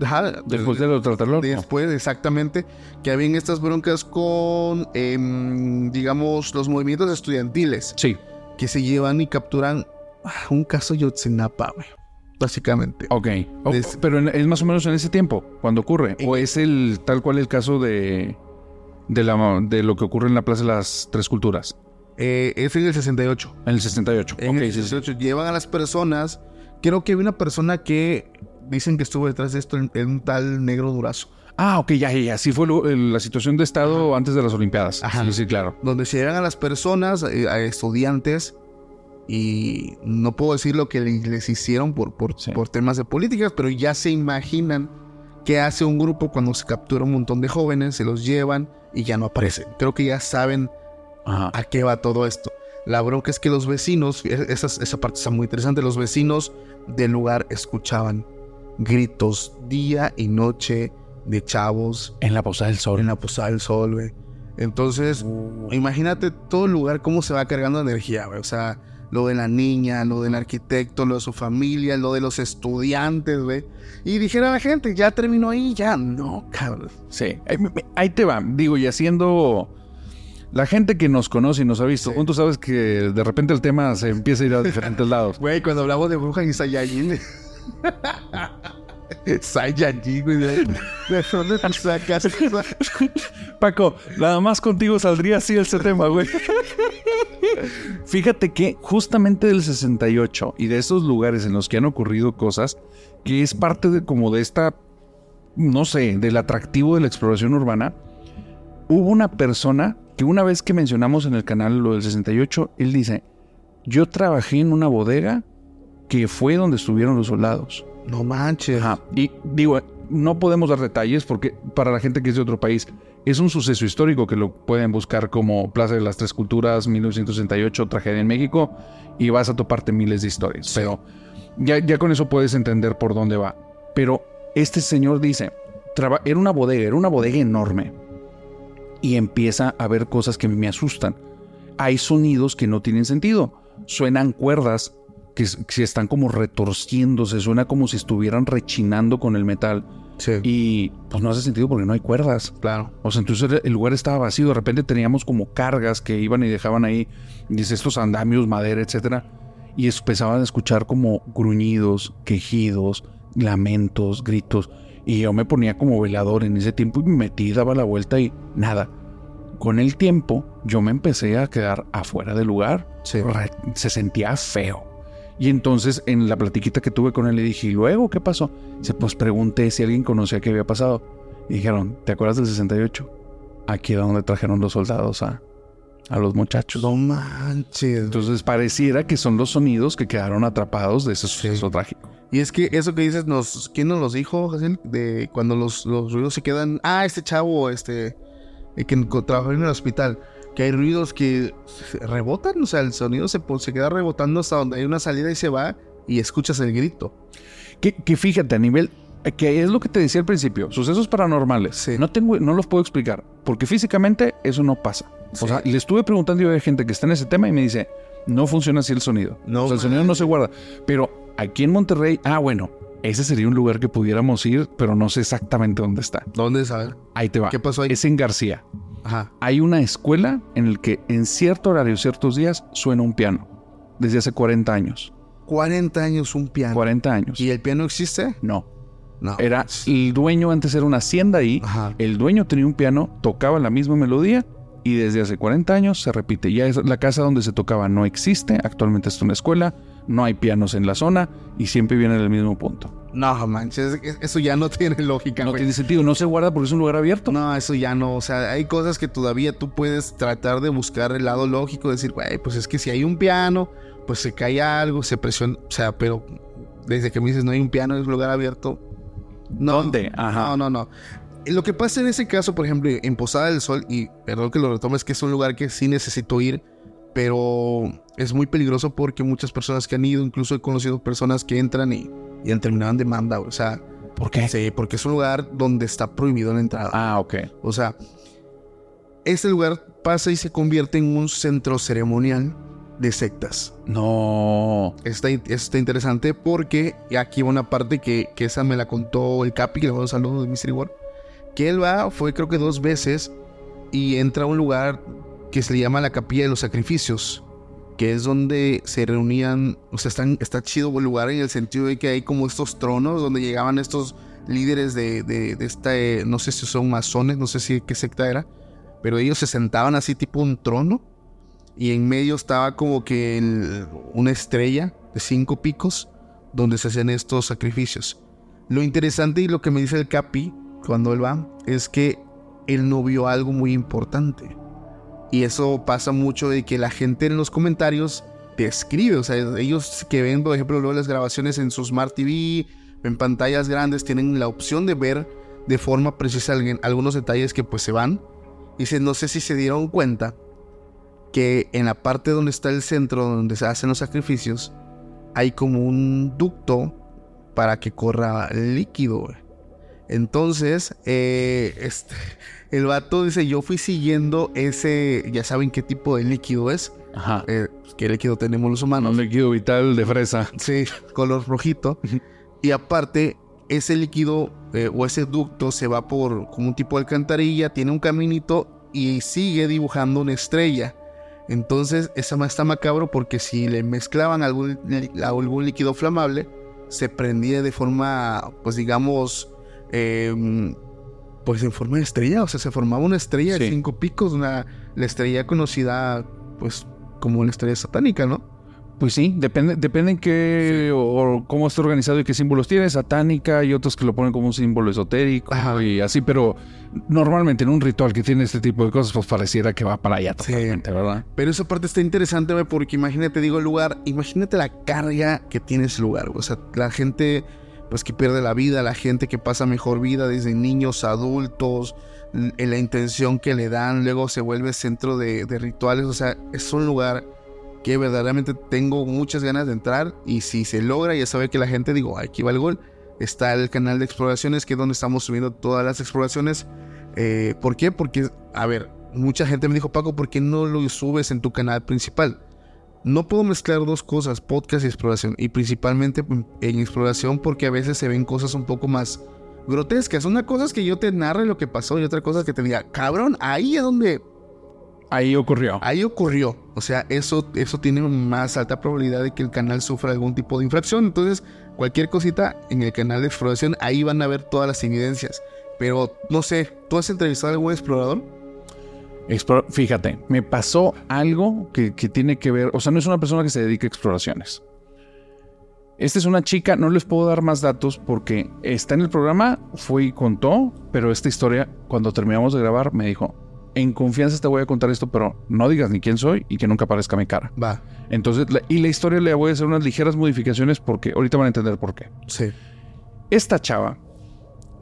después de lo tratarlo. Después, exactamente. Que habían estas broncas con, em, digamos, los movimientos estudiantiles. Sí. Que se llevan y capturan un caso Yotzinapa, güey. Básicamente. Ok. pero es más o menos en ese tiempo, cuando ocurre. ¿O es el tal cual el caso de, de, la, de lo que ocurre en la Plaza de las Tres Culturas? Eh, es en el 68. En el 68. En el 68. Llevan a las personas. Creo que hay una persona que dicen que estuvo detrás de esto en, un tal negro durazo. Ah, ok, ya, ya. Así fue la situación de Estado antes de las Olimpiadas. Ajá. Sí, sí, claro. Donde se llevan a las personas, eh, a estudiantes, y no puedo decir lo que les hicieron por, por, por, temas de políticas, pero ya se imaginan qué hace un grupo cuando se captura un montón de jóvenes, se los llevan y ya no aparecen. Creo que ya saben a qué va todo esto. La bronca es que los vecinos, e, esa, esa parte está muy interesante, los vecinos del lugar escuchaban gritos día y noche de chavos. En la Posada del Sol. En la Posada del Sol, güey. Entonces, uh. imagínate todo el lugar cómo se va cargando energía, güey. O sea, lo de la niña, lo del arquitecto, lo de su familia, lo de los estudiantes, güey. Y dijera la gente, ya terminó ahí, ya. No, cabrón. Sí, ahí te va. Digo, y haciendo... La gente que nos conoce y nos ha visto juntos sabes que de repente el tema se empieza a ir a diferentes <laughs> lados. Güey, cuando hablamos de brujas y Saiyajin. <laughs> Saiyajin, güey. ¿De dónde <laughs> te sacas? Paco, nada más contigo saldría así ese tema, güey. <laughs> Fíjate que justamente del 68 y de esos lugares en los que han ocurrido cosas, que es parte de como de esta, no sé, del atractivo de la exploración urbana, hubo una persona que una vez que mencionamos en el canal lo del 68, él dice, yo trabajé en una bodega que fue donde estuvieron los soldados. No manches. Y digo, no podemos dar detalles porque para la gente que es de otro país es un suceso histórico que lo pueden buscar como Plaza de las Tres Culturas, 1968, tragedia en México y vas a toparte miles de historias. Pero ya, ya con eso puedes entender por dónde va. Pero este señor dice, era una bodega, era una bodega enorme. Y empieza a ver cosas que me asustan. Hay sonidos que no tienen sentido. Suenan cuerdas que, que están como retorciéndose, suena como si estuvieran rechinando con el metal y pues no hace sentido porque no hay cuerdas. Claro. O sea, entonces el lugar estaba vacío. De repente teníamos como cargas que iban y dejaban ahí, dice, estos andamios, madera, etcétera. Y empezaban a escuchar como gruñidos, quejidos, lamentos, gritos. Y yo me ponía como velador en ese tiempo y me metí, daba la vuelta y nada. Con el tiempo, yo me empecé a quedar afuera del lugar. Sí. Se sentía feo. Y entonces, en la platiquita que tuve con él, le dije, ¿y luego qué pasó? Dice, pues pregunté si alguien conocía qué había pasado. Y dijeron, ¿te acuerdas del 68? Aquí era donde trajeron los soldados a, a los muchachos. No manches. Entonces pareciera que son los sonidos que quedaron atrapados de ese suceso trágico. Y es que eso que dices, nos, ¿quién nos los dijo, Jaciel? De cuando los, los ruidos se quedan. Ah, este chavo, este. el que trabajó en el hospital. Que hay ruidos que rebotan, o sea, el sonido se, se queda rebotando hasta donde hay una salida y se va y escuchas el grito. Que, que fíjate, a nivel. Que es lo que te decía al principio, sucesos paranormales. Sí. No, tengo, no los puedo explicar, porque físicamente eso no pasa. Sí. O sea, le estuve preguntando yo a gente que está en ese tema y me dice, no funciona así el sonido. No o sea, el sonido no se guarda. Pero aquí en Monterrey, ah, bueno, ese sería un lugar que pudiéramos ir, pero no sé exactamente dónde está. ¿Dónde saber? Ahí te va. ¿Qué pasó ahí? Es en García. Ajá. Hay una escuela en la que en cierto horario, ciertos días, suena un piano. Desde hace 40 años. 40 años un piano. 40 años. ¿Y el piano existe? No. No. Era el dueño, antes era una hacienda ahí. Ajá. El dueño tenía un piano, tocaba la misma melodía y desde hace 40 años se repite. Ya es la casa donde se tocaba no existe, actualmente es una escuela, no hay pianos en la zona y siempre viene del mismo punto. No, manches, es- eso ya no <laughs> tiene lógica, No güey. tiene sentido, no se guarda porque es un lugar abierto. No, eso ya no. O sea, hay cosas que todavía tú puedes tratar de buscar el lado lógico, decir, güey, pues es que si hay un piano, pues se cae algo, se presiona. O sea, pero desde que me dices no hay un piano, es un lugar abierto. No, ¿Dónde? Ajá. No, no, no. Lo que pasa en ese caso, por ejemplo, en Posada del Sol, y perdón que lo retome, es que es un lugar que sí necesito ir, pero es muy peligroso porque muchas personas que han ido, incluso he conocido personas que entran y, y han terminado en demanda, o sea, ¿Por qué? sí, porque es un lugar donde está prohibido la entrada. Ah, ok. O sea, este lugar pasa y se convierte en un centro ceremonial de sectas. No. Está, está interesante porque aquí va una parte que, que esa me la contó el Capi, que le mando un saludo de Mystery World. Que él va, fue creo que dos veces y entra a un lugar que se le llama la Capilla de los Sacrificios. Que es donde se reunían, o sea, están, está chido el lugar en el sentido de que hay como estos tronos donde llegaban estos líderes de, de, esta, eh, no sé si son masones, no sé si qué secta era, pero ellos se sentaban así tipo un trono y en medio estaba como que una estrella de cinco picos donde se hacían estos sacrificios. Lo interesante y lo que me dice el Capi cuando él va es que él no vio algo muy importante. Y eso pasa mucho de que la gente en los comentarios te escribe. O sea, ellos que ven, por ejemplo, luego las grabaciones en su Smart TV, en pantallas grandes, tienen la opción de ver de forma precisa algunos detalles que pues se van. Dice, no sé si se dieron cuenta que en la parte donde está el centro donde se hacen los sacrificios, hay como un ducto para que corra líquido. Entonces, eh, este, el vato dice, yo fui siguiendo ese, ya saben qué tipo de líquido es, Ajá. eh, qué líquido tenemos los humanos. Un líquido vital de fresa. Sí, color rojito. <laughs> y aparte, ese líquido eh, o ese ducto se va por como un tipo de alcantarilla, tiene un caminito y sigue dibujando una estrella. Entonces, esa está macabro porque si le mezclaban algún, algún líquido flamable, se prendía de forma, pues digamos, em, pues en forma de estrella. O sea, se formaba una estrella de Sí. cinco picos, una, la estrella conocida, pues, como la estrella satánica, ¿no? Pues sí, depende, depende en qué o, o cómo está organizado y qué símbolos tiene. Satánica y otros que lo ponen como un símbolo esotérico Ajá. y así, pero normalmente en un ritual que tiene este tipo de cosas, pues pareciera que va para allá Sí. totalmente, ¿verdad? Pero esa parte está interesante, porque imagínate, digo, el lugar, imagínate la carga que tiene ese lugar. O sea, la gente, pues, que pierde la vida, la gente que pasa mejor vida, desde niños, adultos, la intención que le dan, luego se vuelve centro de, de rituales. O sea, es un lugar que verdaderamente tengo muchas ganas de entrar. Y si se logra, ya sabe que la gente, digo, aquí va el gol. Está el canal de exploraciones, que es donde estamos subiendo todas las exploraciones. Eh, ¿Por qué? Porque, a ver, mucha gente me dijo, Paco, ¿por qué no lo subes en tu canal principal? No puedo mezclar dos cosas, podcast y exploración. Y principalmente en exploración porque a veces se ven cosas un poco más grotescas. Una cosa es que yo te narre lo que pasó y otra cosa es que te diga, cabrón, ahí es donde Ahí ocurrió. Ahí ocurrió. O sea, eso, eso tiene más alta probabilidad de que el canal sufra algún tipo de infracción. Entonces, cualquier cosita en el canal de exploración, ahí van a ver todas las evidencias. Pero, no sé, ¿tú has entrevistado a algún explorador? Fíjate, me pasó algo que, que tiene que ver, o sea, no es una persona que se dedica a exploraciones. Esta es una chica, no les puedo dar más datos porque está en el programa, fue y contó, pero esta historia, cuando terminamos de grabar, me dijo, en confianza te voy a contar esto, pero no digas ni quién soy y que nunca aparezca mi cara. Va. Entonces, la- y la historia le voy a hacer unas ligeras modificaciones porque ahorita van a entender por qué. Sí. Esta chava,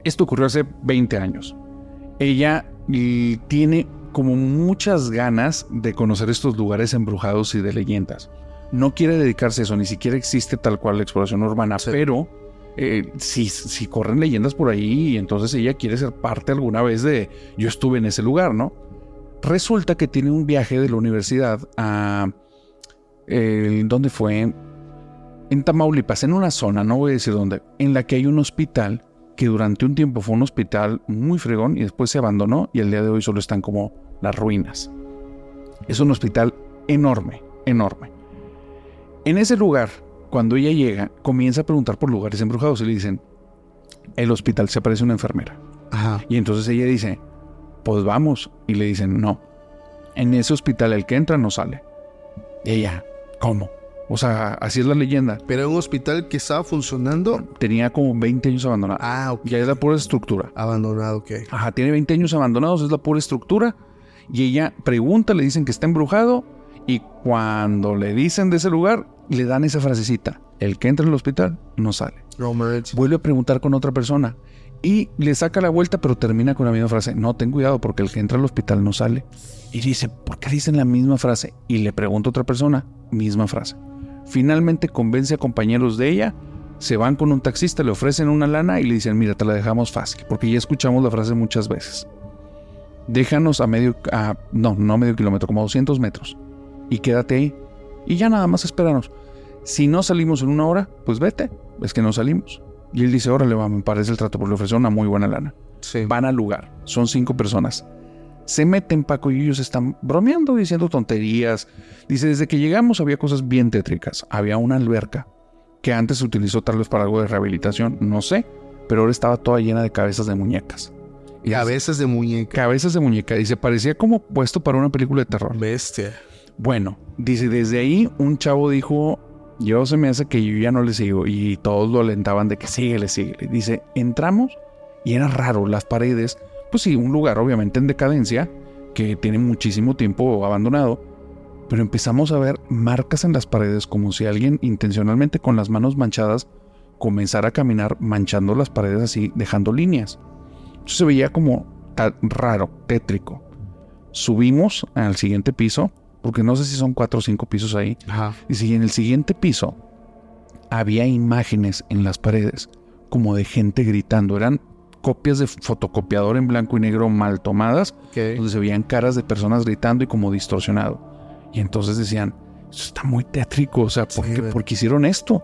esto ocurrió hace 20 años. Ella y, tiene como muchas ganas de conocer estos lugares embrujados y de leyendas. No quiere dedicarse a eso, ni siquiera existe tal cual la exploración urbana, Sí. pero eh, si, si corren leyendas por ahí, entonces ella quiere ser parte alguna vez de yo estuve en ese lugar, ¿no? Resulta que tiene un viaje de la universidad a... eh, ¿Dónde fue? en Tamaulipas, en una zona, no voy a decir dónde, en la que hay un hospital que durante un tiempo fue un hospital muy fregón y después se abandonó y el día de hoy solo están como las ruinas. Es un hospital enorme, enorme. En ese lugar, cuando ella llega, comienza a preguntar por lugares embrujados y le dicen, el hospital se aparece una enfermera. Ajá. Y entonces ella dice, pues vamos. Y le dicen, no. En ese hospital el que entra no sale. Y ella, ¿cómo? O sea, así es la leyenda. Pero era un hospital que estaba funcionando. Tenía como 20 años abandonado. Ah, ok. Ya es la pura estructura. Abandonado, ok. Ajá, tiene 20 años abandonados, es la pura estructura. Y ella pregunta, le dicen que está embrujado. Y cuando le dicen de ese lugar, le dan esa frasecita. El que entra al hospital no sale. Manches. Vuelve a preguntar con otra persona. Y le saca la vuelta, pero termina con la misma frase. No, ten cuidado porque el que entra al hospital no sale. Y dice, ¿por qué dicen la misma frase? Y le pregunta a otra persona, misma frase. Finalmente convence a compañeros de ella, se van con un taxista, le ofrecen una lana y le dicen, mira, te la dejamos fácil, porque ya escuchamos la frase muchas veces. Déjanos a medio, a- no, no a medio kilómetro, como a 200 metros, y quédate ahí. Y ya nada más espéranos. Si no salimos en una hora, pues vete, es que no salimos. Y él dice, órale, va, me parece el trato, porque le ofreció una muy buena lana. Sí. Van al lugar, son cinco personas. Se meten Paco y ellos están bromeando, diciendo tonterías. Dice, desde que llegamos había cosas bien tétricas. Había una alberca que antes se utilizó tal vez para algo de rehabilitación, no sé, pero ahora estaba toda llena de cabezas de muñecas. Y veces de muñeca. cabezas de muñeca. Dice, parecía como puesto para una película de terror. Bestia. Bueno, dice, desde ahí un chavo dijo, yo se me hace que yo ya no le sigo. Y todos lo alentaban de que síguele, síguele. Dice, entramos y era raro, las paredes, pues sí, un lugar obviamente en decadencia, que tiene muchísimo tiempo abandonado. Pero empezamos a ver marcas en las paredes como si alguien intencionalmente con las manos manchadas comenzara a caminar manchando las paredes así, dejando líneas. Entonces se veía como ta- raro, tétrico. Subimos al siguiente piso, porque no sé si son cuatro o cinco pisos ahí. Ajá. Y si en el siguiente piso había imágenes en las paredes como de gente gritando. Eran copias de fotocopiador en blanco y negro mal tomadas, donde se veían caras de personas gritando y como distorsionado. Y entonces decían, eso está muy tétrico, o sea, ¿por, Sí, qué, por qué hicieron esto?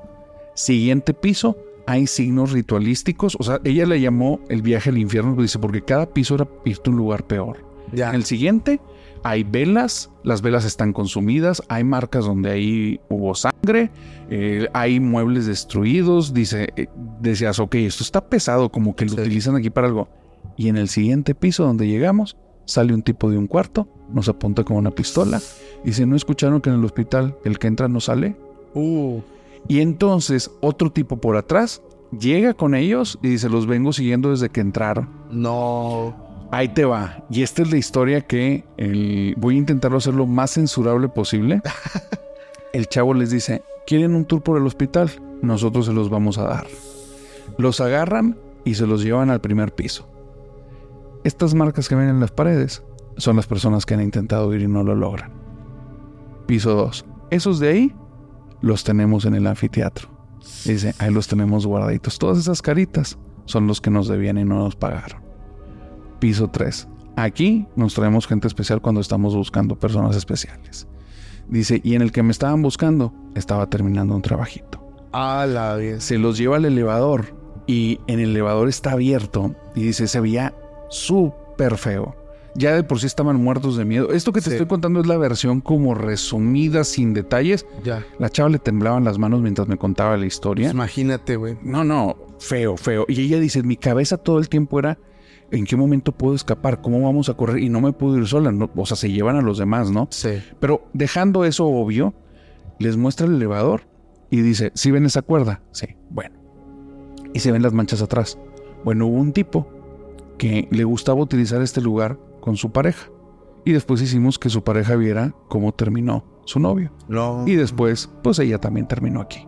Siguiente piso, hay signos ritualísticos, o sea, ella le llamó el viaje al infierno, dice, porque cada piso era irte a un lugar peor. Ya. En el siguiente hay velas, las velas están consumidas, hay marcas donde ahí hubo sangre, eh, hay muebles destruidos, dice, eh, decías, ok, esto está pesado, como que lo Sí. utilizan aquí para algo. Y en el siguiente piso donde llegamos, sale un tipo de un cuarto, nos apunta con una pistola, y dice, ¿no escucharon que en el hospital el que entra no sale? Uh. Y entonces otro tipo por atrás llega con ellos y dice, los vengo siguiendo desde que entraron. No. Ahí te va. Y esta es la historia que el- voy a intentarlo hacer lo más censurable posible. <laughs> El chavo les dice, ¿quieren un tour por el hospital? Nosotros se los vamos a dar. Los agarran y se los llevan al primer piso. Estas marcas que ven en las paredes son las personas que han intentado ir y no lo logran. Piso 2. Esos de ahí los tenemos en el anfiteatro. Dice, ahí los tenemos guardaditos. Todas esas caritas son los que nos debían y no nos pagaron piso 3. Aquí nos traemos gente especial cuando estamos buscando personas especiales. Dice, y en el que me estaban buscando, estaba terminando un trabajito. A la vez. Se los lleva al elevador y en el elevador está abierto y dice, se veía súper feo. Ya de por sí estaban muertos de miedo. Esto que te Sí. estoy contando es la versión como resumida, sin detalles. Ya. La chava le temblaban las manos mientras me contaba la historia. Imagínate, güey. No, no, feo, feo. Y ella dice, mi cabeza todo el tiempo era ¿en qué momento puedo escapar? ¿Cómo vamos a correr? Y no me puedo ir sola, o sea, se llevan a los demás, ¿no? Sí. Pero dejando eso obvio, les muestra el elevador y dice, ¿sí ven esa cuerda? Sí, bueno. Y se ven las manchas atrás. Bueno, hubo un tipo que le gustaba utilizar este lugar con su pareja. Y después hicimos que su pareja viera cómo terminó su novio. No. Y después, pues ella también terminó aquí.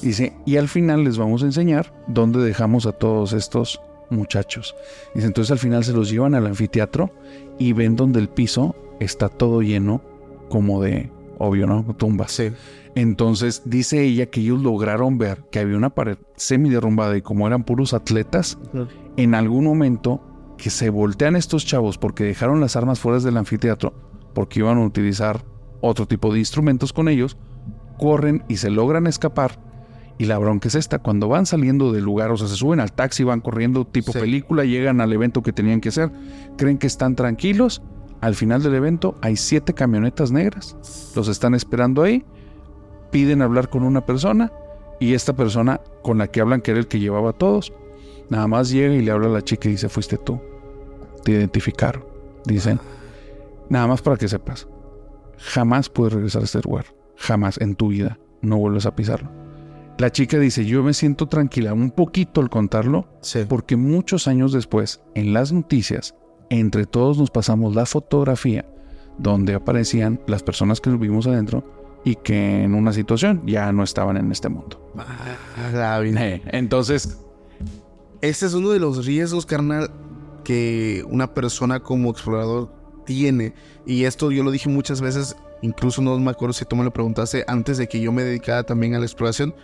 Dice, y al final les vamos a enseñar dónde dejamos a todos estos muchachos. Dice, entonces al final se los llevan al anfiteatro y ven donde el piso está todo lleno como de, obvio, ¿no? Tumbas. Sí. Entonces dice ella que ellos lograron ver que había una pared semi derrumbada y como eran puros atletas, en algún momento que se voltean estos chavos porque dejaron las armas fuera del anfiteatro, porque iban a utilizar otro tipo de instrumentos con ellos, corren y se logran escapar. Y la bronca es esta, cuando van saliendo del lugar, o sea, se suben al taxi, van corriendo tipo Sí. película, llegan al evento que tenían que hacer, creen que están tranquilos, al final del evento hay siete camionetas negras, los están esperando ahí, piden hablar con una persona y esta persona con la que hablan, que era el que llevaba a todos, nada más llega y le habla a la chica y dice, fuiste tú, te identificaron, dicen, nada más para que sepas, jamás puedes regresar a este lugar, jamás en tu vida, no vuelves a pisarlo. La chica dice, yo me siento tranquila un poquito al contarlo, Sí. porque muchos años después, en las noticias, entre todos nos pasamos la fotografía donde aparecían las personas que vimos adentro y que en una situación ya no estaban en este mundo. Ah. Eh, Entonces, Este es uno de los riesgos, carnal, que una persona como explorador tiene. Y esto yo lo dije muchas veces, incluso no me acuerdo si tú me lo preguntaste antes de que yo me dedicara también a la exploración.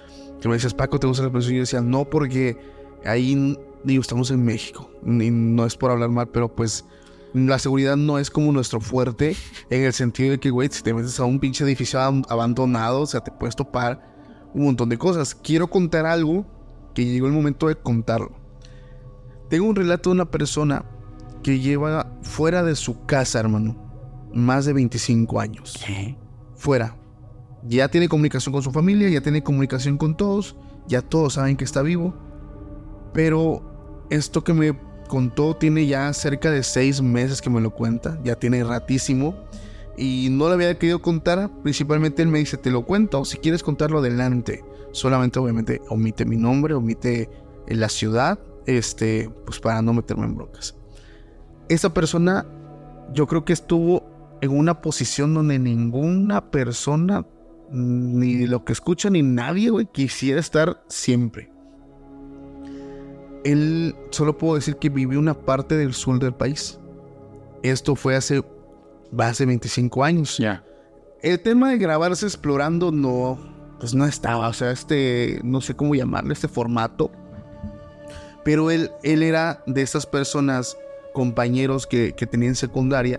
Que me decías, Paco, ¿te gusta la exploración? Y yo decía, no, porque ahí, digo, estamos en México. Y no es por hablar mal, pero pues la seguridad no es como nuestro fuerte. En el sentido de que, güey, si te metes a un pinche edificio ab- abandonado, o sea, te puedes topar un montón de cosas. Quiero contar algo que llegó el momento de contarlo. Tengo un relato de una persona que lleva fuera de su casa, hermano, más de 25 años. Fuera. Ya tiene comunicación con su familia, ya tiene comunicación con todos, ya todos saben que está vivo. Pero esto que me contó tiene ya cerca de seis meses que me lo cuenta, ya tiene ratísimo. Y no le había querido contar, principalmente él me dice, te lo cuento, si quieres contarlo adelante. Solamente obviamente omite mi nombre, omite eh, la ciudad, este, pues para no meterme en broncas. Esa persona yo creo que estuvo en una posición donde ninguna persona, ni lo que escucha, ni nadie, güey, quisiera estar siempre. Él solo puedo decir que vivió una parte del sur del país. Esto fue hace, hace 25 años. ya. El tema de grabarse explorando no, pues no estaba, o sea, este, no sé cómo llamarle, este formato. Pero él, él era de esas personas, compañeros que, que tenía en secundaria,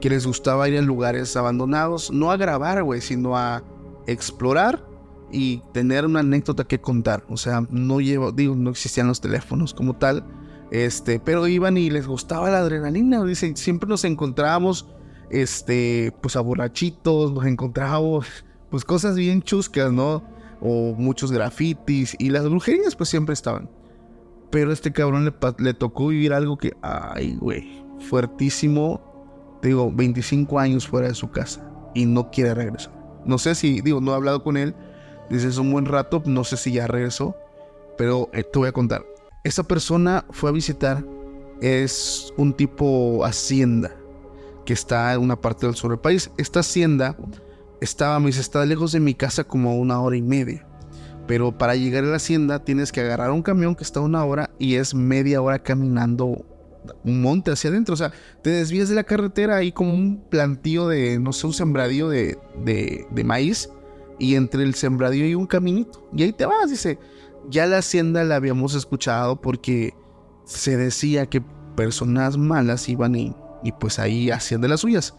que les gustaba ir a lugares abandonados, no a grabar, güey, sino a explorar y tener una anécdota que contar. O sea, no llevo, digo, no existían los teléfonos como tal, este, pero iban y les gustaba la adrenalina. Dice, siempre nos encontrábamos, este, pues a borrachitos, nos encontrábamos, <laughs> pues cosas bien chuscas, ¿no? O muchos grafitis y las brujerías, pues siempre estaban. Pero a este cabrón le, le tocó vivir algo que, ay, güey, fuertísimo. Digo, 25 años fuera de su casa y no quiere regresar. No sé si, digo, no he hablado con él desde hace un buen rato, no sé si ya regresó, pero eh, te voy a contar. Esta persona fue a visitar, es un tipo hacienda que está en una parte del sur del país. Esta hacienda estaba, me dice, está lejos de mi casa como una hora y media. Pero para llegar a la hacienda tienes que agarrar un camión que está una hora y es media hora caminando un monte hacia adentro. O sea, te desvías de la carretera ahí como un plantío de, no sé, un sembradío de, de, de maíz. Y entre el sembradío hay un caminito. Y ahí te vas, dice. Ya la hacienda la habíamos escuchado porque se decía que personas malas iban y, y pues ahí hacían de las suyas.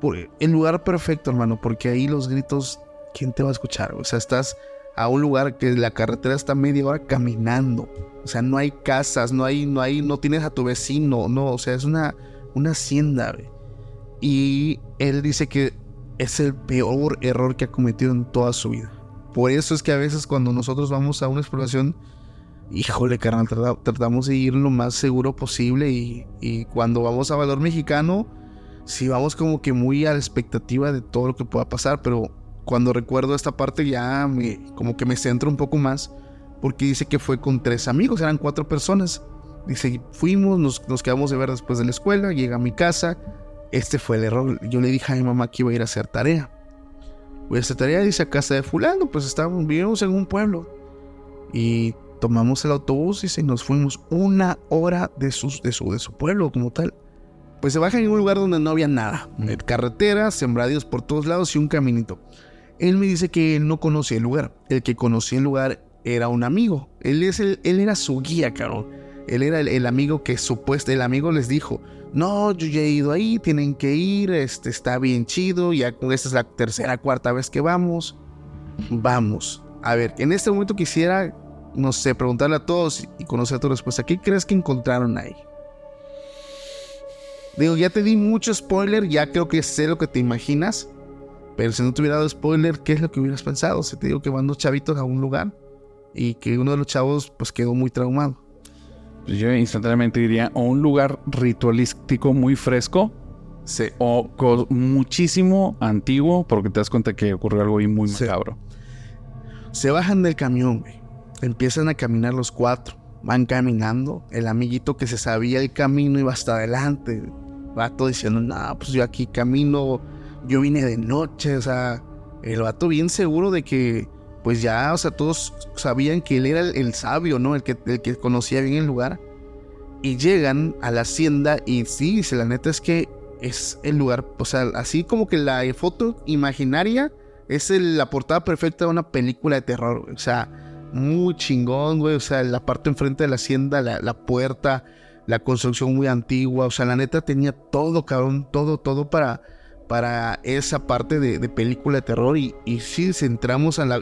Por, el lugar perfecto, hermano, porque ahí los gritos, ¿quién te va a escuchar? O sea, estás a un lugar que la carretera está media hora caminando. O sea, no hay casas, no hay, no hay, no tienes a tu vecino, no, o sea, es una, una hacienda. Y él dice que es el peor error que ha cometido en toda su vida. Por eso es que a veces cuando nosotros vamos a una exploración híjole, carnal, tratamos de ir lo más seguro posible y, cuando vamos a Valor Mexicano, sí vamos como que muy a la expectativa de todo lo que pueda pasar, pero cuando recuerdo esta parte ya me, como que me centro un poco más porque dice que fue con tres amigos, eran cuatro personas. Dice, fuimos, nos, nos quedamos de ver después de la escuela, llega a mi casa, este fue el error. Yo le dije a mi mamá que iba a ir a hacer tarea. Voy a hacer tarea, dice, a casa de fulano, pues estábamos, vivimos en un pueblo. Y tomamos el autobús y nos fuimos una hora de, sus, de, su, de su pueblo como tal. Pues se baja en un lugar donde no había nada. Carretera, sembradíos por todos lados y un caminito. Él me dice que él no conocía el lugar. El que conocía el lugar era un amigo. Él, es él era su guía, cabrón. Él era el, amigo que supuesto, el amigo les dijo, no, yo ya he ido ahí, tienen que ir, este está bien chido, ya esta es la tercera, cuarta vez que vamos. Vamos. A ver, en este momento quisiera, no sé, preguntarle a todos y conocer tu respuesta. ¿Qué crees que encontraron ahí? Digo, ya te di mucho spoiler, ya creo que sé lo que te imaginas. Pero si no te hubiera dado spoiler, ¿qué es lo que hubieras pensado? Si te digo que van dos chavitos a un lugar y que uno de los chavos pues quedó muy traumado. Pues yo instantáneamente diría o un lugar ritualístico muy fresco sí. o muchísimo antiguo porque te das cuenta que ocurrió algo ahí muy macabro. Se bajan del camión, Empiezan a caminar los cuatro. Van caminando. El amiguito que se sabía el camino iba hasta adelante. Vato diciendo, no, pues yo aquí camino. Yo vine de noche. O sea, el vato bien seguro de que pues ya, o sea, todos sabían que él era el, sabio, ¿no? El que, el que conocía bien el lugar. Y llegan a la hacienda y sí, dice, la neta es que es el lugar, o sea, así como que la foto imaginaria es la portada perfecta de una película de terror, o sea, muy chingón, güey, o sea, la parte enfrente de la hacienda, la, la puerta, la construcción muy antigua, o sea, la neta tenía todo, cabrón, todo, todo para para esa parte de, película de terror. Y, y si entramos a la,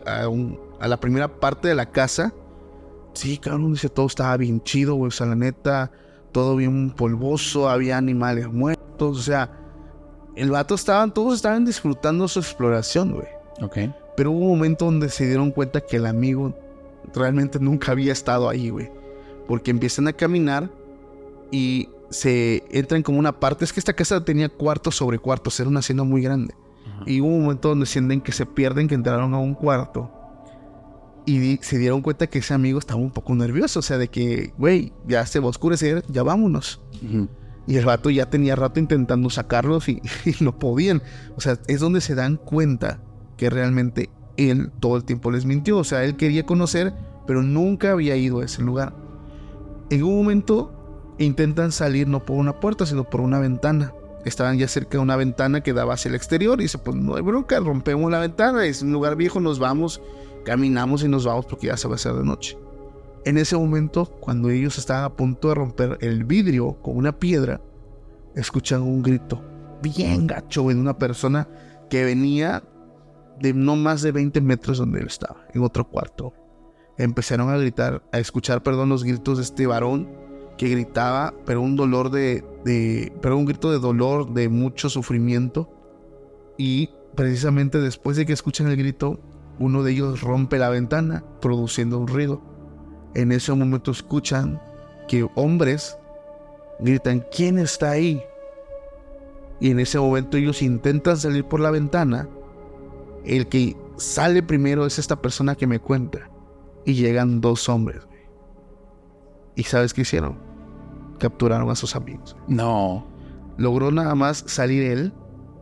a, la primera parte de la casa, sí, cabrón, dice, todo estaba bien chido, güey. O sea, la neta, todo bien polvoso, había animales muertos, o sea, el vato estaban, todos estaban disfrutando su exploración, güey. Ok. Pero hubo un momento donde se dieron cuenta que el amigo realmente nunca había estado ahí, güey. Porque empiezan a caminar y se entran como una parte. Es que esta casa tenía cuartos sobre cuartos, era una hacienda muy grande. Y hubo un momento donde sienten que se pierden, que entraron a un cuarto. Y se dieron cuenta que ese amigo estaba un poco nervioso. O sea, de que, güey, ya se va a oscurecer, ya vámonos. Y el vato ya tenía rato intentando sacarlos y, <laughs> y, no podían. O sea, es donde se dan cuenta que realmente él todo el tiempo les mintió. O sea, él quería conocer, pero nunca había ido a ese lugar. En un momento intentan salir no por una puerta, sino por una ventana. Estaban ya cerca de una ventana que daba hacia el exterior y dice, pues no hay bronca, rompemos la ventana, es un lugar viejo, nos vamos, caminamos y nos vamos porque ya se va a hacer de noche. En ese momento, cuando ellos estaban a punto de romper el vidrio con una piedra, escuchan un grito bien gacho de una persona que venía de no más de 20 metros donde él estaba, en otro cuarto. Empezaron a gritar, a escuchar, perdón, los gritos de este varón que gritaba, pero un dolor de, pero un grito de dolor, de mucho sufrimiento. Y precisamente después de que escuchan el grito, uno de ellos rompe la ventana, produciendo un ruido. En ese momento escuchan que hombres gritan, ¿quién está ahí? Y en ese momento ellos intentan salir por la ventana. El que sale primero es esta persona que me cuenta. Y llegan dos hombres. ¿Y sabes qué hicieron? Capturaron a sus amigos. No. Logró nada más salir él,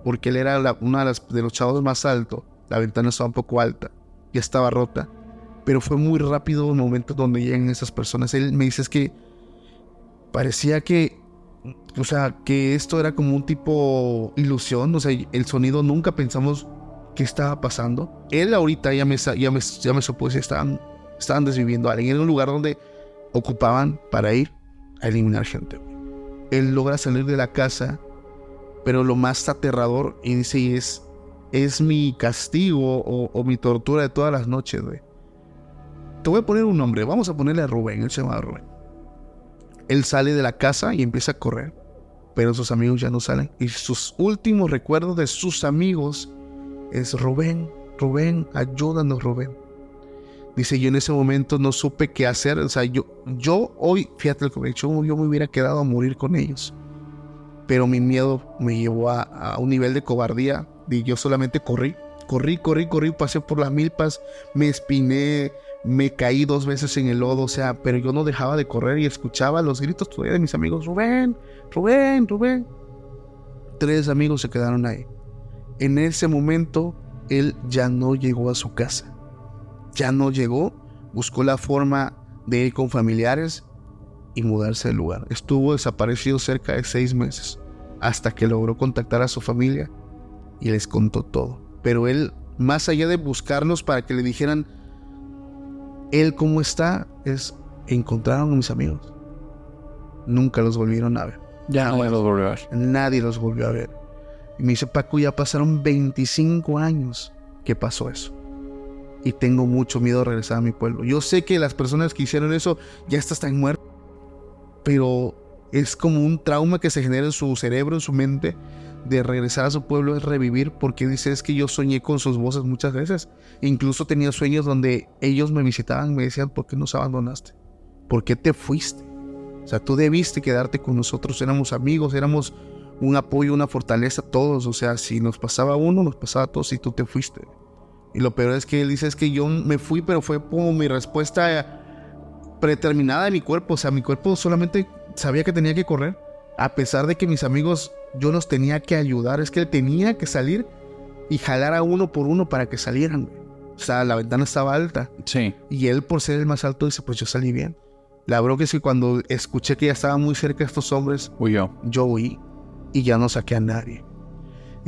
porque él era uno de, de los chavos más altos. La ventana estaba un poco alta, ya estaba rota. Pero fue muy rápido el momento donde llegan esas personas. Él me dice es que parecía que, o sea, que esto era como un tipo ilusión. O sea, el sonido nunca pensamos qué estaba pasando. Él ahorita ya me, ya me, ya me estaban, estaban desviviendo a alguien en un lugar donde ocupaban para ir a eliminar gente. Él logra salir de la casa, pero lo más aterrador, y dice, es, es mi castigo o, mi tortura de todas las noches. Te voy a poner un nombre, vamos a ponerle a Rubén, él se llama Rubén. Él sale de la casa y empieza a correr, pero sus amigos ya no salen. Y sus últimos recuerdos de sus amigos es Rubén, Rubén, ayúdanos Rubén. Dice, yo en ese momento no supe qué hacer. O sea, yo, yo hoy, fíjate lo que me he yo me hubiera quedado a morir con ellos. Pero mi miedo me llevó a, a un nivel de cobardía y yo solamente corrí. Corrí, corrí, corrí, pasé por las milpas, me espiné, me caí dos veces en el lodo, o sea, pero yo no dejaba de correr y escuchaba los gritos todavía de mis amigos, Rubén, Rubén, Rubén. Tres amigos se quedaron ahí. En ese momento, él ya no llegó a su casa. Ya no llegó, buscó la forma de ir con familiares y mudarse del lugar. Estuvo desaparecido cerca de seis meses, hasta que logró contactar a su familia y les contó todo. Pero él, más allá de buscarlos para que le dijeran, él cómo está, es encontraron a mis amigos. Nunca los volvieron a ver. Ya no los volvió a ver. Nadie los volvió a ver. Y me dice, Paco, ya pasaron 25 años que pasó eso. Y tengo mucho miedo de regresar a mi pueblo. Yo sé que las personas que hicieron eso ya están muertas. Pero es como un trauma que se genera en su cerebro, en su mente, de regresar a su pueblo, es revivir, porque dice, es que yo soñé con sus voces muchas veces. Incluso tenía sueños donde ellos me visitaban, me decían, ¿por qué nos abandonaste? ¿Por qué te fuiste? O sea, tú debiste quedarte con nosotros, éramos amigos, éramos un apoyo, una fortaleza todos. O sea, si nos pasaba uno, nos pasaba a todos y tú te fuiste. Y lo peor es que él dice es que yo me fui, pero fue como mi respuesta predeterminada de mi cuerpo. O sea, mi cuerpo solamente sabía que tenía que correr. A pesar de que mis amigos, yo los tenía que ayudar. Es que él tenía que salir y jalar a uno por uno para que salieran. O sea, la ventana estaba alta. Sí. Y él, por ser el más alto, dice, pues yo salí bien. La bronca es que cuando escuché que ya estaban muy cerca estos hombres, Huyó. yo huí y ya no saqué a nadie.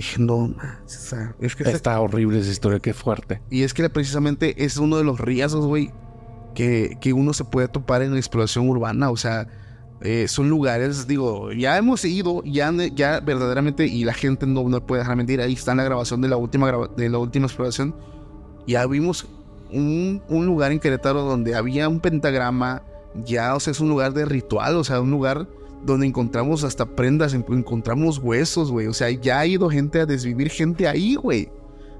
Dije, no, man, o sea, es que Está horrible esa historia, qué fuerte. Y es que precisamente es uno de los riesgos, güey, que, que uno se puede topar en la exploración urbana. O sea, eh, son lugares, digo, ya hemos ido, ya, ya verdaderamente, y la gente no, no puede dejar mentir, ahí está la grabación de la última, de la última exploración. Ya vimos un, un lugar en Querétaro donde había un pentagrama, ya, o sea, es un lugar de ritual, o sea, un lugar donde encontramos hasta prendas, en- encontramos huesos, güey. O sea, ya ha ido gente a desvivir gente ahí, güey.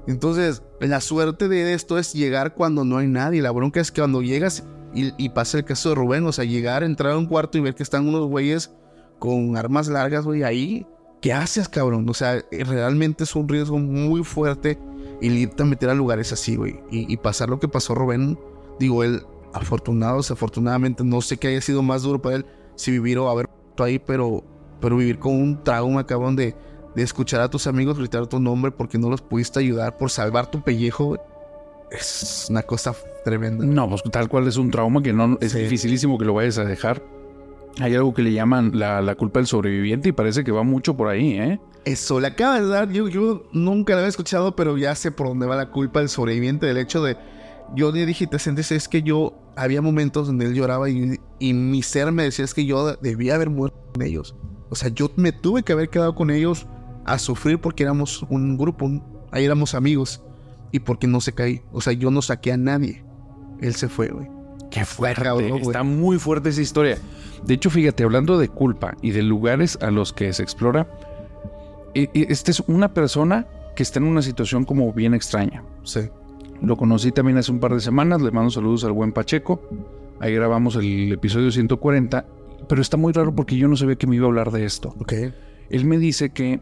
Entonces, la suerte de esto es llegar cuando no hay nadie. La bronca es que cuando llegas y, pasa el caso de Rubén, o sea, llegar, entrar a un cuarto y ver que están unos güeyes con armas largas, güey, ahí. ¿Qué haces, cabrón? O sea, realmente es un riesgo muy fuerte el irte a meter a lugares así, güey. Y, y pasar lo que pasó Rubén, digo, él, afortunado, desafortunadamente, no sé qué haya sido más duro para él si vivir o haber ahí, pero, pero vivir con un trauma, cabrón, de, de escuchar a tus amigos gritar tu nombre porque no los pudiste ayudar por salvar tu pellejo. Es una cosa tremenda. No, pues tal cual es un trauma que no es Sí. dificilísimo que lo vayas a dejar. Hay algo que le llaman la, la culpa del sobreviviente y parece que va mucho por ahí, ¿eh? Eso, le acaba de dar, yo, yo nunca lo había escuchado, pero ya sé por dónde va la culpa del sobreviviente, del hecho de, yo le dije, te sientes, es que yo, había momentos donde él lloraba y, y mi ser me decía, es que yo debía haber muerto con ellos. O sea, yo me tuve que haber quedado con ellos a sufrir porque éramos un grupo, un- ahí éramos amigos y porque no se caí. O sea, yo no saqué a nadie. Él se fue, güey. Qué fuerte. cabrón, güey. Está muy fuerte esa historia. De hecho, fíjate, hablando de culpa y de lugares a los que se explora, e- e- esta es una persona que está en una situación como bien extraña. Sí. Lo conocí también hace un par de semanas, le mando saludos al buen Pacheco. Ahí grabamos el episodio 140, pero está muy raro porque yo no sabía que me iba a hablar de esto. Ok. Él me dice que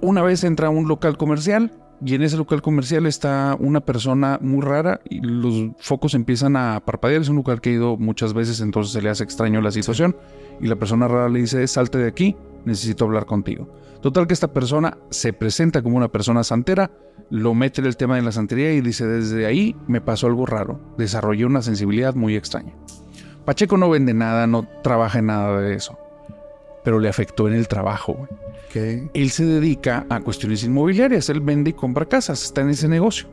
una vez entra a un local comercial y en ese local comercial está una persona muy rara y los focos empiezan a parpadear. Es un lugar que he ido muchas veces, entonces se le hace extraño la situación. Y la persona rara le dice, salte de aquí, necesito hablar contigo. Total que esta persona se presenta como una persona santera, lo mete en el tema de la santería y dice, desde ahí me pasó algo raro, desarrollé una sensibilidad muy extraña. Pacheco no vende nada, no trabaja en nada de eso, pero le afectó en el trabajo. güey. Ok. Él se dedica a cuestiones inmobiliarias, él vende y compra casas, está en ese negocio.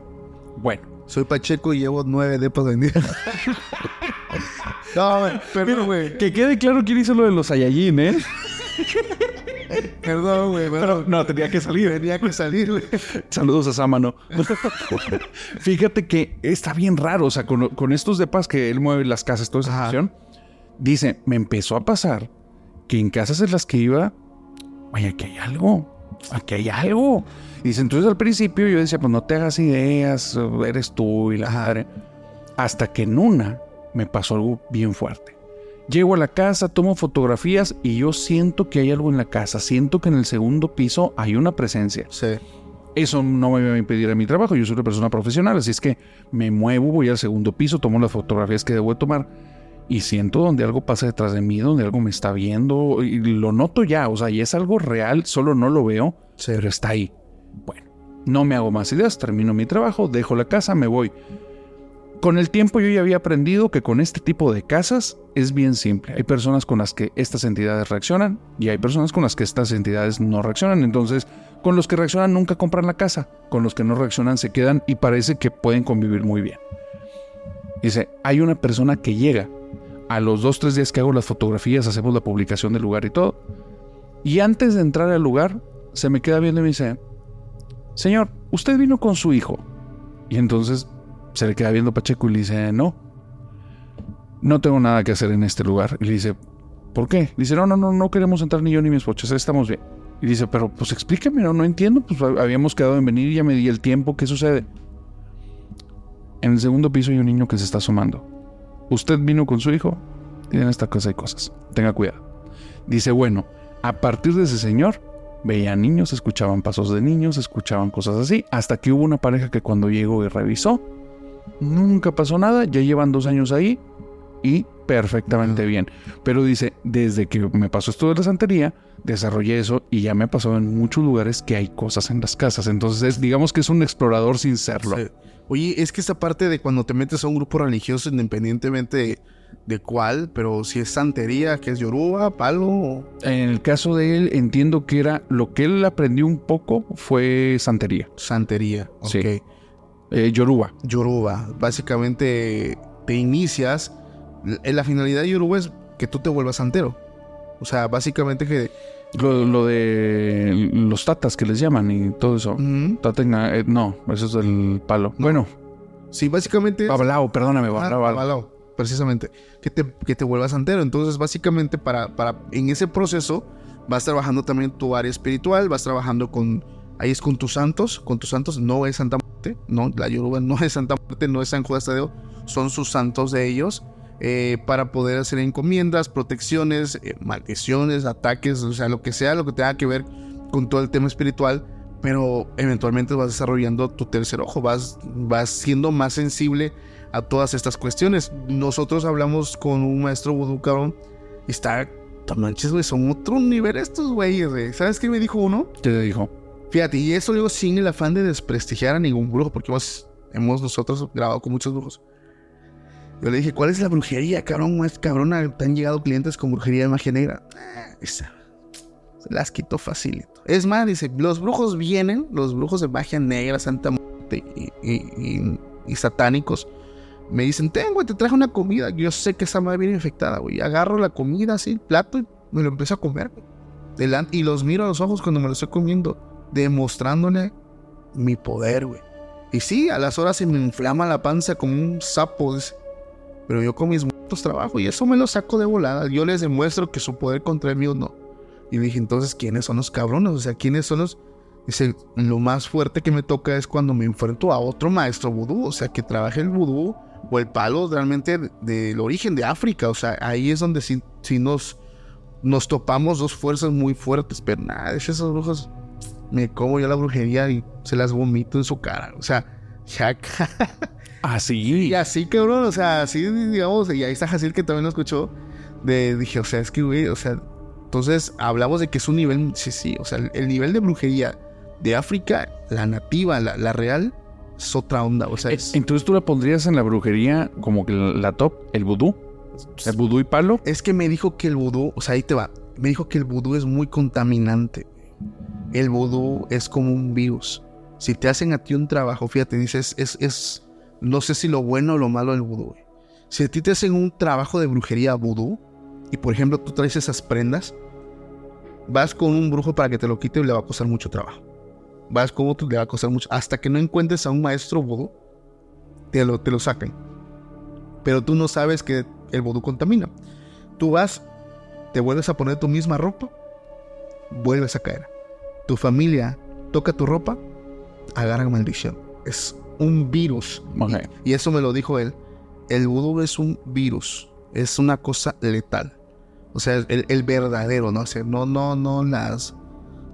Bueno, Soy Pacheco y llevo nueve depas vendidas. <laughs> no, güey, perdón, güey. que quede claro quién hizo lo de los Saiyajin, ¿eh? <laughs> Perdón, güey. Pero no, tenía que salir. Tenía que salir, güey. Saludos a Sámano. <laughs> Fíjate que está bien raro, o sea, con, con estos depas que él mueve las casas, toda esa Ajá. situación, dice, me empezó a pasar que en casas en las que iba, oye, aquí hay algo, aquí hay algo. Y dice, entonces al principio yo decía, pues no te hagas ideas, eres tú y la madre. Hasta que en una me pasó algo bien fuerte. Llego a la casa, tomo fotografías y yo siento que hay algo en la casa. Siento que en el segundo piso hay una presencia. Sí. Eso no me va a impedir a mi trabajo. Yo soy una persona profesional, así es que me muevo, voy al segundo piso, tomo las fotografías que debo de tomar y siento donde algo pasa detrás de mí, donde algo me está viendo y lo noto ya. O sea, y es algo real, solo no lo veo, pero está ahí. Bueno, no me hago más ideas, termino mi trabajo, dejo la casa, me voy. Con el tiempo yo ya había aprendido que con este tipo de casas es bien simple. Hay personas con las que estas entidades reaccionan y hay personas con las que estas entidades no reaccionan. Entonces, con los que reaccionan nunca compran la casa, con los que no reaccionan se quedan y parece que pueden convivir muy bien. Dice, hay una persona que llega. A los dos, tres días que hago las fotografías, hacemos la publicación del lugar y todo. Y antes de entrar al lugar, se me queda viendo y me dice, Señor, usted vino con su hijo. Y entonces se le queda viendo Pacheco y le dice, no, no tengo nada que hacer en este lugar. Y le dice, ¿por qué? Dice, no, no, no, no queremos entrar ni yo ni mi esposa, estamos bien. Y dice, pero pues explíqueme, no, no entiendo, pues habíamos quedado en venir y ya me di el tiempo, ¿qué sucede? En el segundo piso hay un niño que se está asomando. Usted vino con su hijo y en esta casa hay cosas, tenga cuidado. Dice, bueno, a partir de ese señor, veían niños, escuchaban pasos de niños, escuchaban cosas así, hasta que hubo una pareja que cuando llegó y revisó, nunca pasó nada, ya llevan dos años ahí y perfectamente bien. Pero dice, desde que me pasó esto de la santería, desarrollé eso y ya me ha pasado en muchos lugares que hay cosas en las casas. Entonces, digamos que es un explorador sin serlo. Oye, es que esta parte de cuando te metes a un grupo religioso, independientemente de, cuál, pero si es santería, que es yoruba, palo. En el caso de él, entiendo que era lo que él aprendió un poco fue santería. Santería, ok. Sí. Eh, yoruba. Yoruba. Básicamente te inicias. La finalidad de Yoruba es que tú te vuelvas santero. O sea, básicamente que... Lo, de los tatas que les llaman y todo eso. Eh, no, eso es el palo. Bueno. Sí, básicamente... Babalao, perdóname, babalao. precisamente. Que te, que te vuelvas santero. Entonces, básicamente, para, para, en ese proceso, vas trabajando también tu área espiritual, vas trabajando con... Ahí es con tus santos, con tus santos, no es Santa Muerte, no, la Yoruba no es Santa Muerte, no es San Judas Tadeo, son sus santos de ellos eh, para poder hacer encomiendas, protecciones, eh, maldiciones, ataques, o sea, lo que sea, lo que tenga que ver con todo el tema espiritual, pero eventualmente vas desarrollando tu tercer ojo, vas, vas siendo más sensible a todas estas cuestiones. Nosotros hablamos con un maestro vudú, cabrón, y está, manches, güey, son otro nivel estos güeyes, güey. ¿Sabes qué me dijo uno? ¿Qué te dijo? Fíjate, y eso digo sin el afán de desprestigiar a ningún brujo, porque hemos, nosotros grabado con muchos brujos. Yo le dije, ¿cuál es la brujería, cabrón? Es cabrona, te han llegado clientes con brujería de magia negra. Ah, esa. Se las quitó facilito. Es más, dice, los brujos vienen, los brujos de magia negra, santa muerte y, satánicos. Me dicen, ten, güey, te traje una comida. Yo sé que esa madre viene infectada, güey. Agarro la comida así, el plato, y me lo empiezo a comer, y los miro a los ojos cuando me lo estoy comiendo, demostrándole mi poder, güey. Y sí, a las horas se me inflama la panza como un sapo. Dice, pero yo con mis muertos trabajo y eso me lo saco de volada. Yo les demuestro que su poder contra el mío no. Y dije, entonces, ¿quiénes son los cabrones? O sea, ¿quiénes son los...? Dice, lo más fuerte que me toca es cuando me enfrento a otro maestro vudú. O sea, que trabaje el vudú o el palo realmente del origen de África. O sea, ahí es donde sí, nos, nos topamos dos fuerzas muy fuertes. Pero nada, esos brujos me como yo la brujería y se las vomito en su cara. O sea, ya... Así. <laughs> Y así, cabrón, o sea, así, digamos, y ahí está Jacil que también lo escuchó. De, dije, o sea, es que, güey, o sea, entonces hablamos de que es un nivel, sí, sí, o sea, el, nivel de brujería de África, la nativa, la, real, es otra onda, o sea, es... Entonces tú la pondrías en la brujería como que la, top, el vudú, el vudú y palo. Es que me dijo que el vudú, o sea, ahí te va, me dijo que el vudú es muy contaminante. El vudú es como un virus. Si te hacen a ti un trabajo, fíjate, dices, es, es, no sé si lo bueno o lo malo del vudú. Si a ti te hacen un trabajo de brujería vudú, y por ejemplo tú traes esas prendas, vas con un brujo para que te lo quite y le va a costar mucho trabajo. Vas con otro le va a costar mucho. Hasta que no encuentres a un maestro vudú, te lo, te lo sacan. Pero tú no sabes que el vudú contamina. Tú vas, te vuelves a poner tu misma ropa, vuelves a caer. Tu familia toca tu ropa, agarra maldición. Es un virus. Y, eso me lo dijo él. el vudú es un virus, es una cosa letal. O sea, el, verdadero, ¿no? O sea, no, no, no las,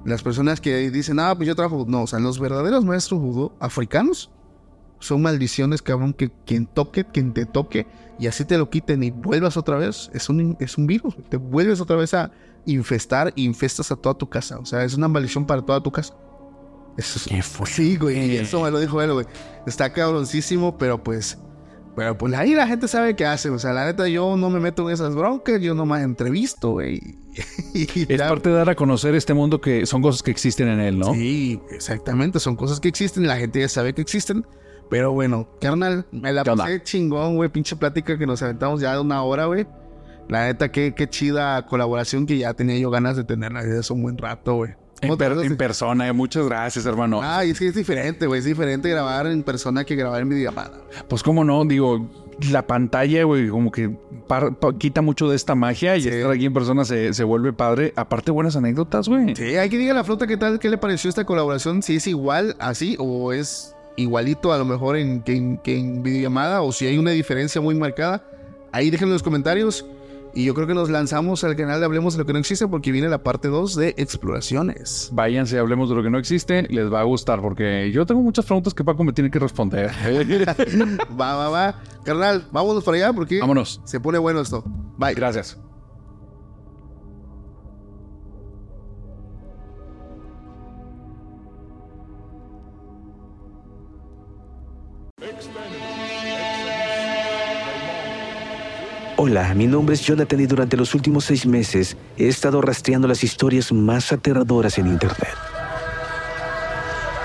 las personas que dicen, ah, pues yo trabajo. No, o sea, los verdaderos maestros vudú africanos son maldiciones, cabrón, que quien toque, quien te toque, y así te lo quiten y vuelvas otra vez, es un, es un virus. Te vuelves otra vez a infestar y infestas a toda tu casa. O sea, es una maldición para toda tu casa. Eso es, ¿Qué fue? Sí, güey. Eso me lo dijo él, güey. Está cabroncísimo, pero pues. Pero pues ahí la gente sabe qué hace. O sea, la neta, yo no me meto en esas broncas. Yo no me entrevisto, güey. <laughs> es parte de dar a conocer este mundo que son cosas que existen en él, ¿no? Sí, exactamente. Son cosas que existen. La gente ya sabe que existen. Pero bueno, carnal, me la pasé chingón, güey. Pinche plática que nos aventamos ya de una hora, güey. La neta, qué, qué chida colaboración que ya tenía yo ganas de tenerla desde hace un buen rato, güey. En, persona, eh, muchas gracias, hermano. Ah, es que es diferente, güey. Es diferente grabar en persona que grabar en videollamada. Pues, cómo no, digo, la pantalla, güey, como que quita mucho de esta magia y estar aquí en persona se, se, vuelve padre. Aparte, buenas anécdotas, güey. Sí, hay que diga la flota qué tal, qué le pareció esta colaboración, si es igual así o es igualito a lo mejor en, que, en, que en videollamada o si hay una diferencia muy marcada. Ahí déjenlo en los comentarios. Y yo creo que nos lanzamos al canal de Hablemos de lo que no existe porque viene la parte 2 de exploraciones. Váyanse, hablemos de lo que no existe, les va a gustar porque yo tengo muchas preguntas que Paco me tiene que responder. <laughs> va, va, va. Carnal, vámonos para allá porque vámonos. se pone bueno esto. Bye. Gracias. Hola, mi nombre es Jonathan y durante los últimos seis meses he estado rastreando las historias más aterradoras en Internet.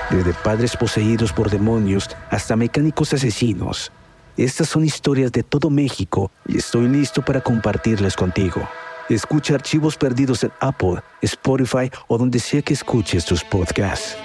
Desde padres poseídos por demonios hasta mecánicos asesinos. Estas son historias de todo México y estoy listo para compartirlas contigo. Escucha archivos perdidos en Apple, Spotify o donde sea que escuches tus podcasts.